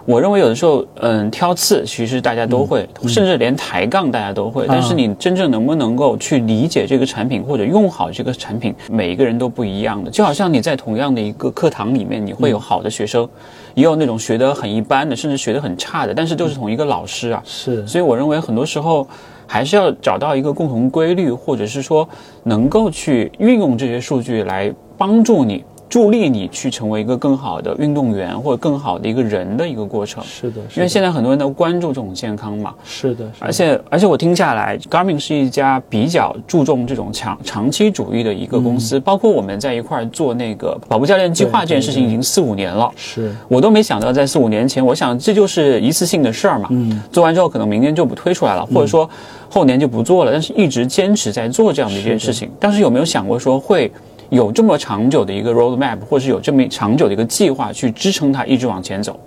我认为有的时候，嗯，挑刺其实大家都会，甚至连抬杠大家都会。但是你真正能不能够去理解这个产品或者用好这个产品，每一个人都不一样的。就好像你在同样的一个课堂里面，你会有好的学生，也有那种学得很一般的，甚至学得很差的，但是都是同一个老师啊。是，所以我认为很多时候还是要找到一个共同规律，或者是说能够去运用这些数据来帮助你。助力你去成为一个更好的运动员或者更好的一个人的一个过程。是的，因为现在很多人都关注这种健康嘛。是的，而且而且我听下来，Garmin 是一家比较注重这种长长期主义的一个公司。包括我们在一块儿做那个跑步教练计划这件事情，已经四五年了。是，我都没想到在四五年前，我想这就是一次性的事儿嘛。嗯。做完之后，可能明年就不推出来了，或者说后年就不做了。但是一直坚持在做这样的一件事情。当时有没有想过说会？有这么长久的一个 roadmap，或是有这么长久的一个计划去支撑它一直往前走，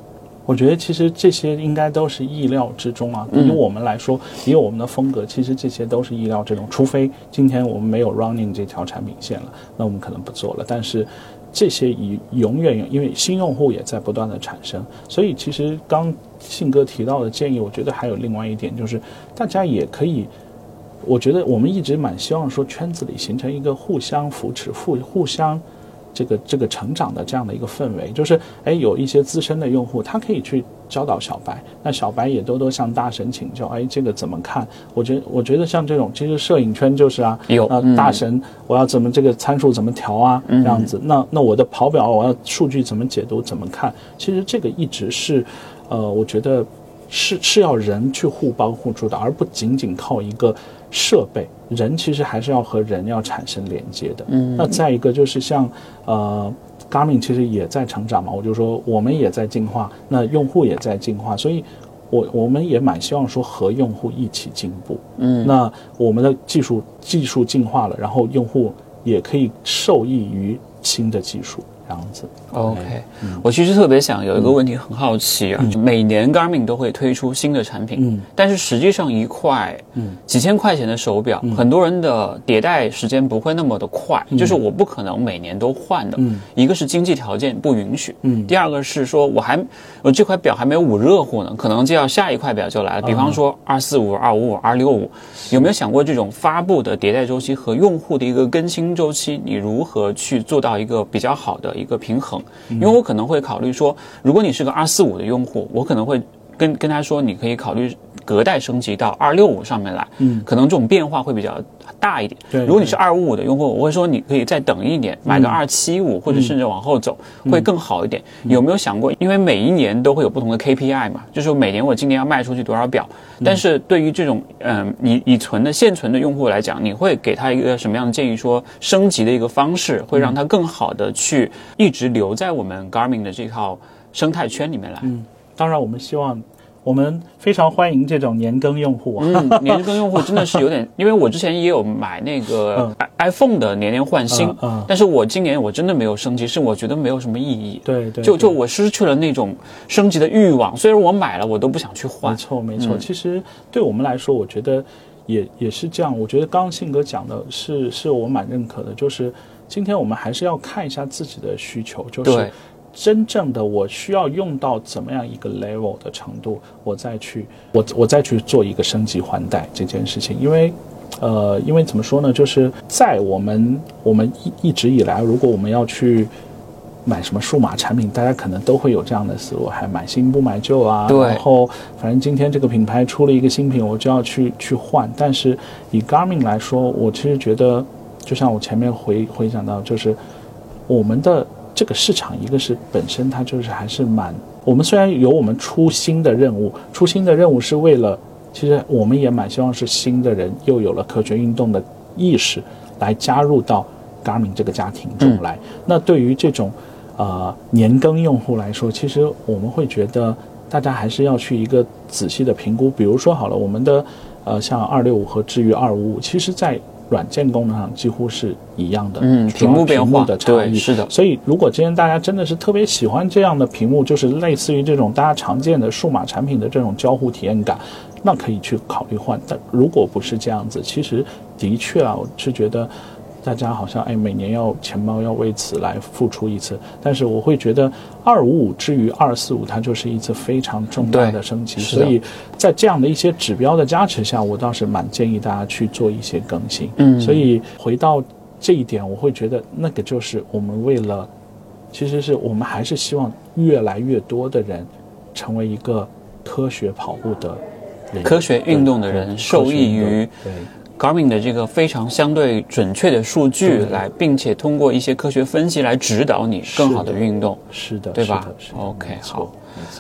我觉得其实这些应该都是意料之中啊。对于我们来说，以我们的风格，其实这些都是意料之中。除非今天我们没有 running 这条产品线了，那我们可能不做了。但是这些以永远因为新用户也在不断的产生，所以其实刚信哥提到的建议，我觉得还有另外一点就是，大家也可以。我觉得我们一直蛮希望说圈子里形成一个互相扶持、互互相这个这个成长的这样的一个氛围，就是哎有一些资深的用户，他可以去教导小白，那小白也多多向大神请教，哎这个怎么看？我觉得我觉得像这种其实摄影圈就是啊，有啊大神我要怎么这个参数怎么调啊这样子，那那我的跑表我要数据怎么解读怎么看？其实这个一直是呃我觉得是是要人去互帮互助的，而不仅仅靠一个。设备人其实还是要和人要产生连接的。嗯，那再一个就是像呃，Garmin 其实也在成长嘛，我就说我们也在进化，那用户也在进化，所以我我们也蛮希望说和用户一起进步。嗯，那我们的技术技术进化了，然后用户也可以受益于新的技术。这样子，OK，我其实特别想有一个问题很好奇啊，每年 Garmin 都会推出新的产品，嗯，但是实际上一块，嗯，几千块钱的手表，很多人的迭代时间不会那么的快，就是我不可能每年都换的，嗯，一个是经济条件不允许，嗯，第二个是说我还我这块表还没有捂热乎呢，可能就要下一块表就来了，比方说二四五、二五五、二六五，有没有想过这种发布的迭代周期和用户的一个更新周期，你如何去做到一个比较好的？一个平衡，因为我可能会考虑说，如果你是个二四五的用户，我可能会跟跟他说，你可以考虑隔代升级到二六五上面来，嗯，可能这种变化会比较大一点。对，如果你是二五五的用户，我会说你可以再等一点，买个二七五或者甚至往后走会更好一点。有没有想过？因为每一年都会有不同的 KPI 嘛，就是每年我今年要卖出去多少表。但是对于这种嗯已已存的现存的用户来讲，你会给他一个什么样的建议？说升级的一个方式会让他更好的去一直留在我们 Garmin 的这套生态圈里面来。嗯，当然我们希望。我们非常欢迎这种年更用户啊！嗯，年更用户真的是有点，因为我之前也有买那个 (laughs) iPhone 的年年换新，但是我今年我真的没有升级，是我觉得没有什么意义。对对，就就我失去了那种升级的欲望，虽然我买了，我都不想去换。没错没错，其实对我们来说，我觉得也也是这样。我觉得刚刚信哥讲的是是我蛮认可的，就是今天我们还是要看一下自己的需求，就是。真正的我需要用到怎么样一个 level 的程度，我再去我我再去做一个升级换代这件事情，因为，呃，因为怎么说呢，就是在我们我们一一直以来，如果我们要去买什么数码产品，大家可能都会有这样的思路，还买新不买旧啊。对。然后，反正今天这个品牌出了一个新品，我就要去去换。但是以 Garmin 来说，我其实觉得，就像我前面回回想到，就是我们的。这个市场，一个是本身它就是还是蛮，我们虽然有我们出新的任务，出新的任务是为了，其实我们也蛮希望是新的人又有了科学运动的意识，来加入到 Garmin 这个家庭中来。那对于这种，呃年更用户来说，其实我们会觉得大家还是要去一个仔细的评估。比如说好了，我们的呃像二六五和至于二五五，其实在软件功能上几乎是一样的，嗯，屏幕变化的差异是的所以，如果今天大家真的是特别喜欢这样的屏幕，就是类似于这种大家常见的数码产品的这种交互体验感，那可以去考虑换。但如果不是这样子，其实的确啊，我是觉得大家好像哎每年要钱包要为此来付出一次，但是我会觉得二五五至于二四五，它就是一次非常重大的升级，所以在这样的一些指标的加持下，我倒是蛮建议大家去做一些更新。嗯所以回到这一点，我会觉得那个就是我们为了，其实是我们还是希望越来越多的人成为一个科学跑步的，科学运动的人受益于。Garmin 的这个非常相对准确的数据来，并且通过一些科学分析来指导你更好的运动。是的，对吧 OK，好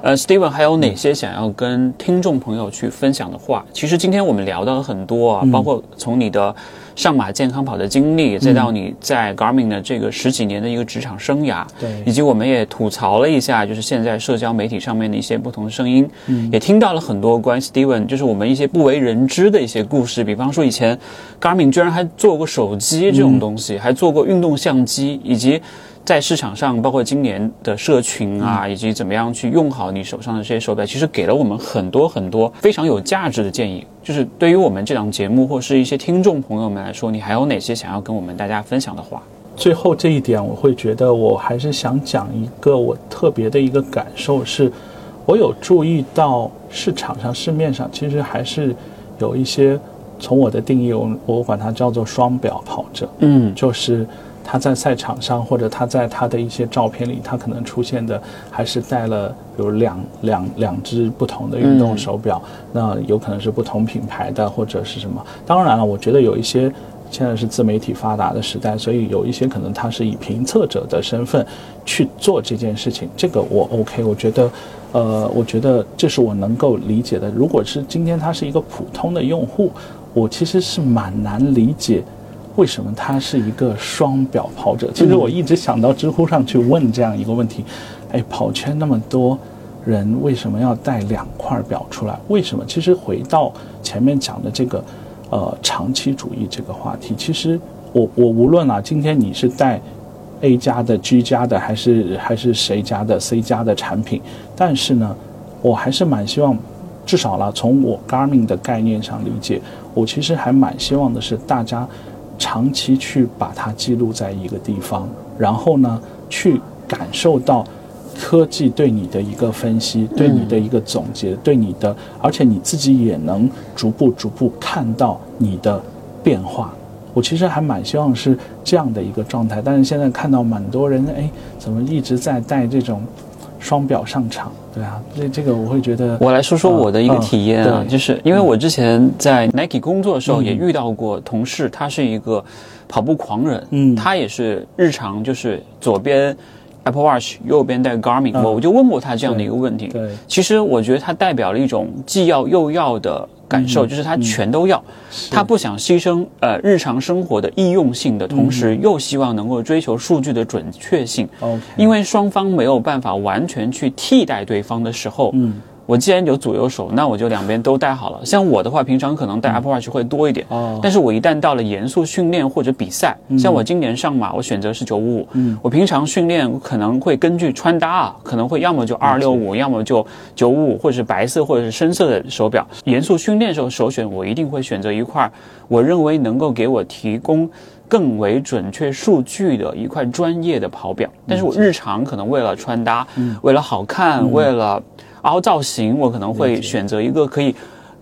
呃，Steven 还有哪些想要跟听众朋友去分享的话？其实今天我们聊到了很多啊，包括从你的上马健康跑的经历，再到你在 Garmin 的这个十几年的一个职场生涯，对。以及我们也吐槽了一下，就是现在社交媒体上面的一些不同的声音，也听到了很多关于 Steven 就是我们一些不为人知的一些故事，比方说以前 Garmin 居然还做过手机这种东西，还做过运动相机，以及。在市场上，包括今年的社群啊，以及怎么样去用好你手上的这些手表，其实给了我们很多很多非常有价值的建议。就是对于我们这档节目或是一些听众朋友们来说，你还有哪些想要跟我们大家分享的话？最后这一点，我会觉得我还是想讲一个我特别的一个感受是，我有注意到市场上、市面上其实还是有一些，从我的定义，我我管它叫做双表跑者，嗯，就是他在赛场上或者他在他的一些照片里，他可能出现的还是带了比如两两两只不同的运动手表，那有可能是不同品牌的或者是什么。当然了，我觉得有一些现在是自媒体发达的时代，所以有一些可能他是以评测者的身份去做这件事情，这个我 OK，我觉得。呃，我觉得这是我能够理解的。如果是今天他是一个普通的用户，我其实是蛮难理解为什么他是一个双表跑者。其实我一直想到知乎上去问这样一个问题：，哎，跑圈那么多人，为什么要带两块表出来？为什么？其实回到前面讲的这个呃长期主义这个话题，其实我我无论啊，今天你是带 A 加的、G 加的，还是还是谁家的 C 加的产品，但是呢，我还是蛮希望，至少啦，从我 Garmin 的概念上理解，我其实还蛮希望的是大家长期去把它记录在一个地方，然后呢，去感受到科技对你的一个分析，对你的一个总结，对你的，而且你自己也能逐步逐步看到你的变化。我其实还蛮希望是这样的一个状态，但是现在看到蛮多人，哎，怎么一直在带这种双表上场？对啊，这这个我会觉得，我来说说我的一个体验啊，嗯就是因为我之前在 Nike 工作的时候，也遇到过同事，他是一个跑步狂人，嗯。他也是日常就是左边 Apple Watch，右边戴 Garmin，、嗯。我我就问过他这样的一个问题。对。其实我觉得它代表了一种既要又要的感受，就是他全都要，他不想牺牲呃日常生活的易用性的同时，又希望能够追求数据的准确性。因为双方没有办法完全去替代对方的时候，嗯，我既然有左右手，那我就两边都戴好了。像我的话，平常可能戴 Apple Watch 会多一点，哦。但是我一旦到了严肃训练或者比赛，像我今年上马，我选择是九五五，嗯。我平常训练可能会根据穿搭啊，可能会要么就二六五，要么就九五五，或者是白色或者是深色的手表。严肃训练的时候首选，我一定会选择一块我认为能够给我提供。更为准确数据的一块专业的跑表，但是我日常可能为了穿搭，为了好看，为了凹造型，我可能会选择一个可以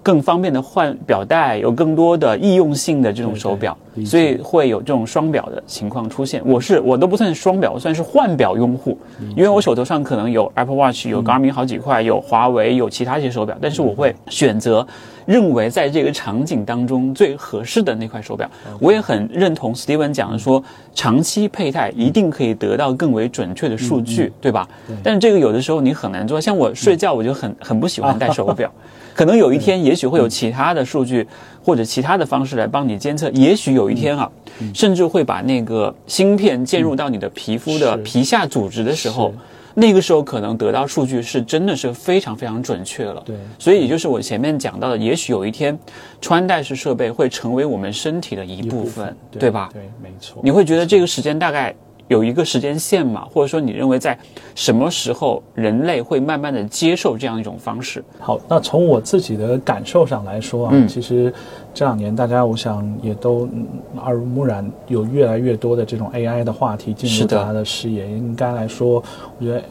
更方便的换表带，有更多的易用性的这种手表，对对所以会有这种双表的情况出现。我是我都不算双表，我算是换表用户，因为我手头上可能有 Apple Watch，有 Garmin 好几块，有华为，有其他一些手表，但是我会选择认为在这个场景当中最合适的那块手表。我也很认同 Steven 讲的说，长期佩戴一定可以得到更为准确的数据，对吧？但是这个有的时候你很难做，像我睡觉我就很很不喜欢戴手表。可能有一天，也许会有其他的数据或者其他的方式来帮你监测。也许有一天啊，甚至会把那个芯片介入到你的皮肤的皮下组织的时候，那个时候可能得到数据是真的是非常非常准确了。对，所以也就是我前面讲到的，也许有一天穿戴式设备会成为我们身体的一部分，对吧？对，没错。你会觉得这个时间大概有一个时间线嘛？或者说你认为在什么时候人类会慢慢的接受这样一种方式？好，那从我自己的感受上来说啊，嗯其实这两年大家我想也都嗯耳濡目染，有越来越多的这种 AI 的话题进入大家的视野。应该来说，我觉得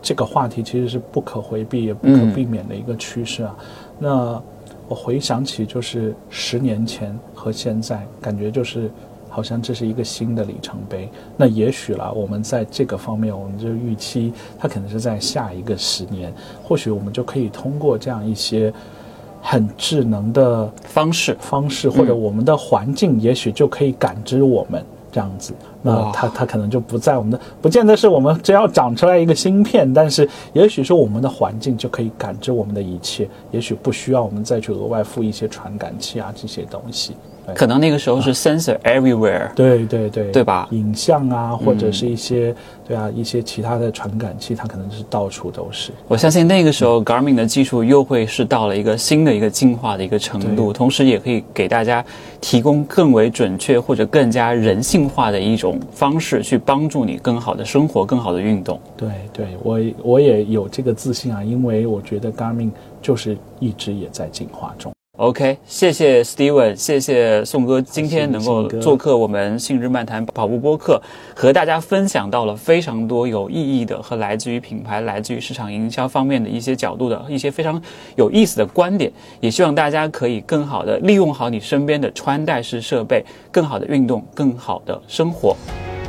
这个话题其实是不可回避也不可嗯避免的一个趋势啊。那我回想起就是十年前和现在，感觉就是。好像这是一个新的里程碑。那也许啦，我们在这个方面，我们就预期它可能是在下一个十年，或许我们就可以通过这样一些很智能的方式方式，或者我们的环境，也许就可以感知我们这样子。那它它可能就不在我们的，不见得是我们只要长出来一个芯片，但是也许是我们的环境就可以感知我们的一切，也许不需要我们再去额外付一些传感器啊这些东西。对可能那个时候是 sensor everywhere，对对对，对吧影像啊，或者是一些、对啊一些其他的传感器，它可能是到处都是。我相信那个时候 Garmin 的技术又会是到了一个新的一个进化的一个程度，同时也可以给大家提供更为准确或者更加人性化的一种方式，去帮助你更好的生活、更好的运动。对对，我我也有这个自信啊，因为我觉得 Garmin 就是一直也在进化中。OK，谢谢 Steven，谢谢宋哥，今天能够做客我们信日漫谈跑步播客，和大家分享到了非常多有意义的和来自于品牌、来自于市场营销方面的一些角度的一些非常有意思的观点，也希望大家可以更好的利用好你身边的穿戴式设备，更好的运动，更好的生活。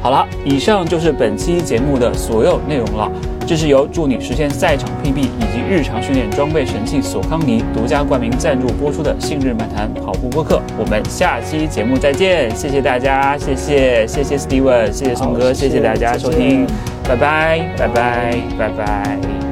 好了，以上就是本期节目的所有内容了。这是由助你实现赛场 PB 以及日常训练装备神器索康尼独家冠名赞助播出的《信日漫谈跑步播客》。我们下期节目再见，谢谢大家，谢谢谢谢 Steven，谢谢宋哥，谢谢大家收听，拜拜拜拜拜拜。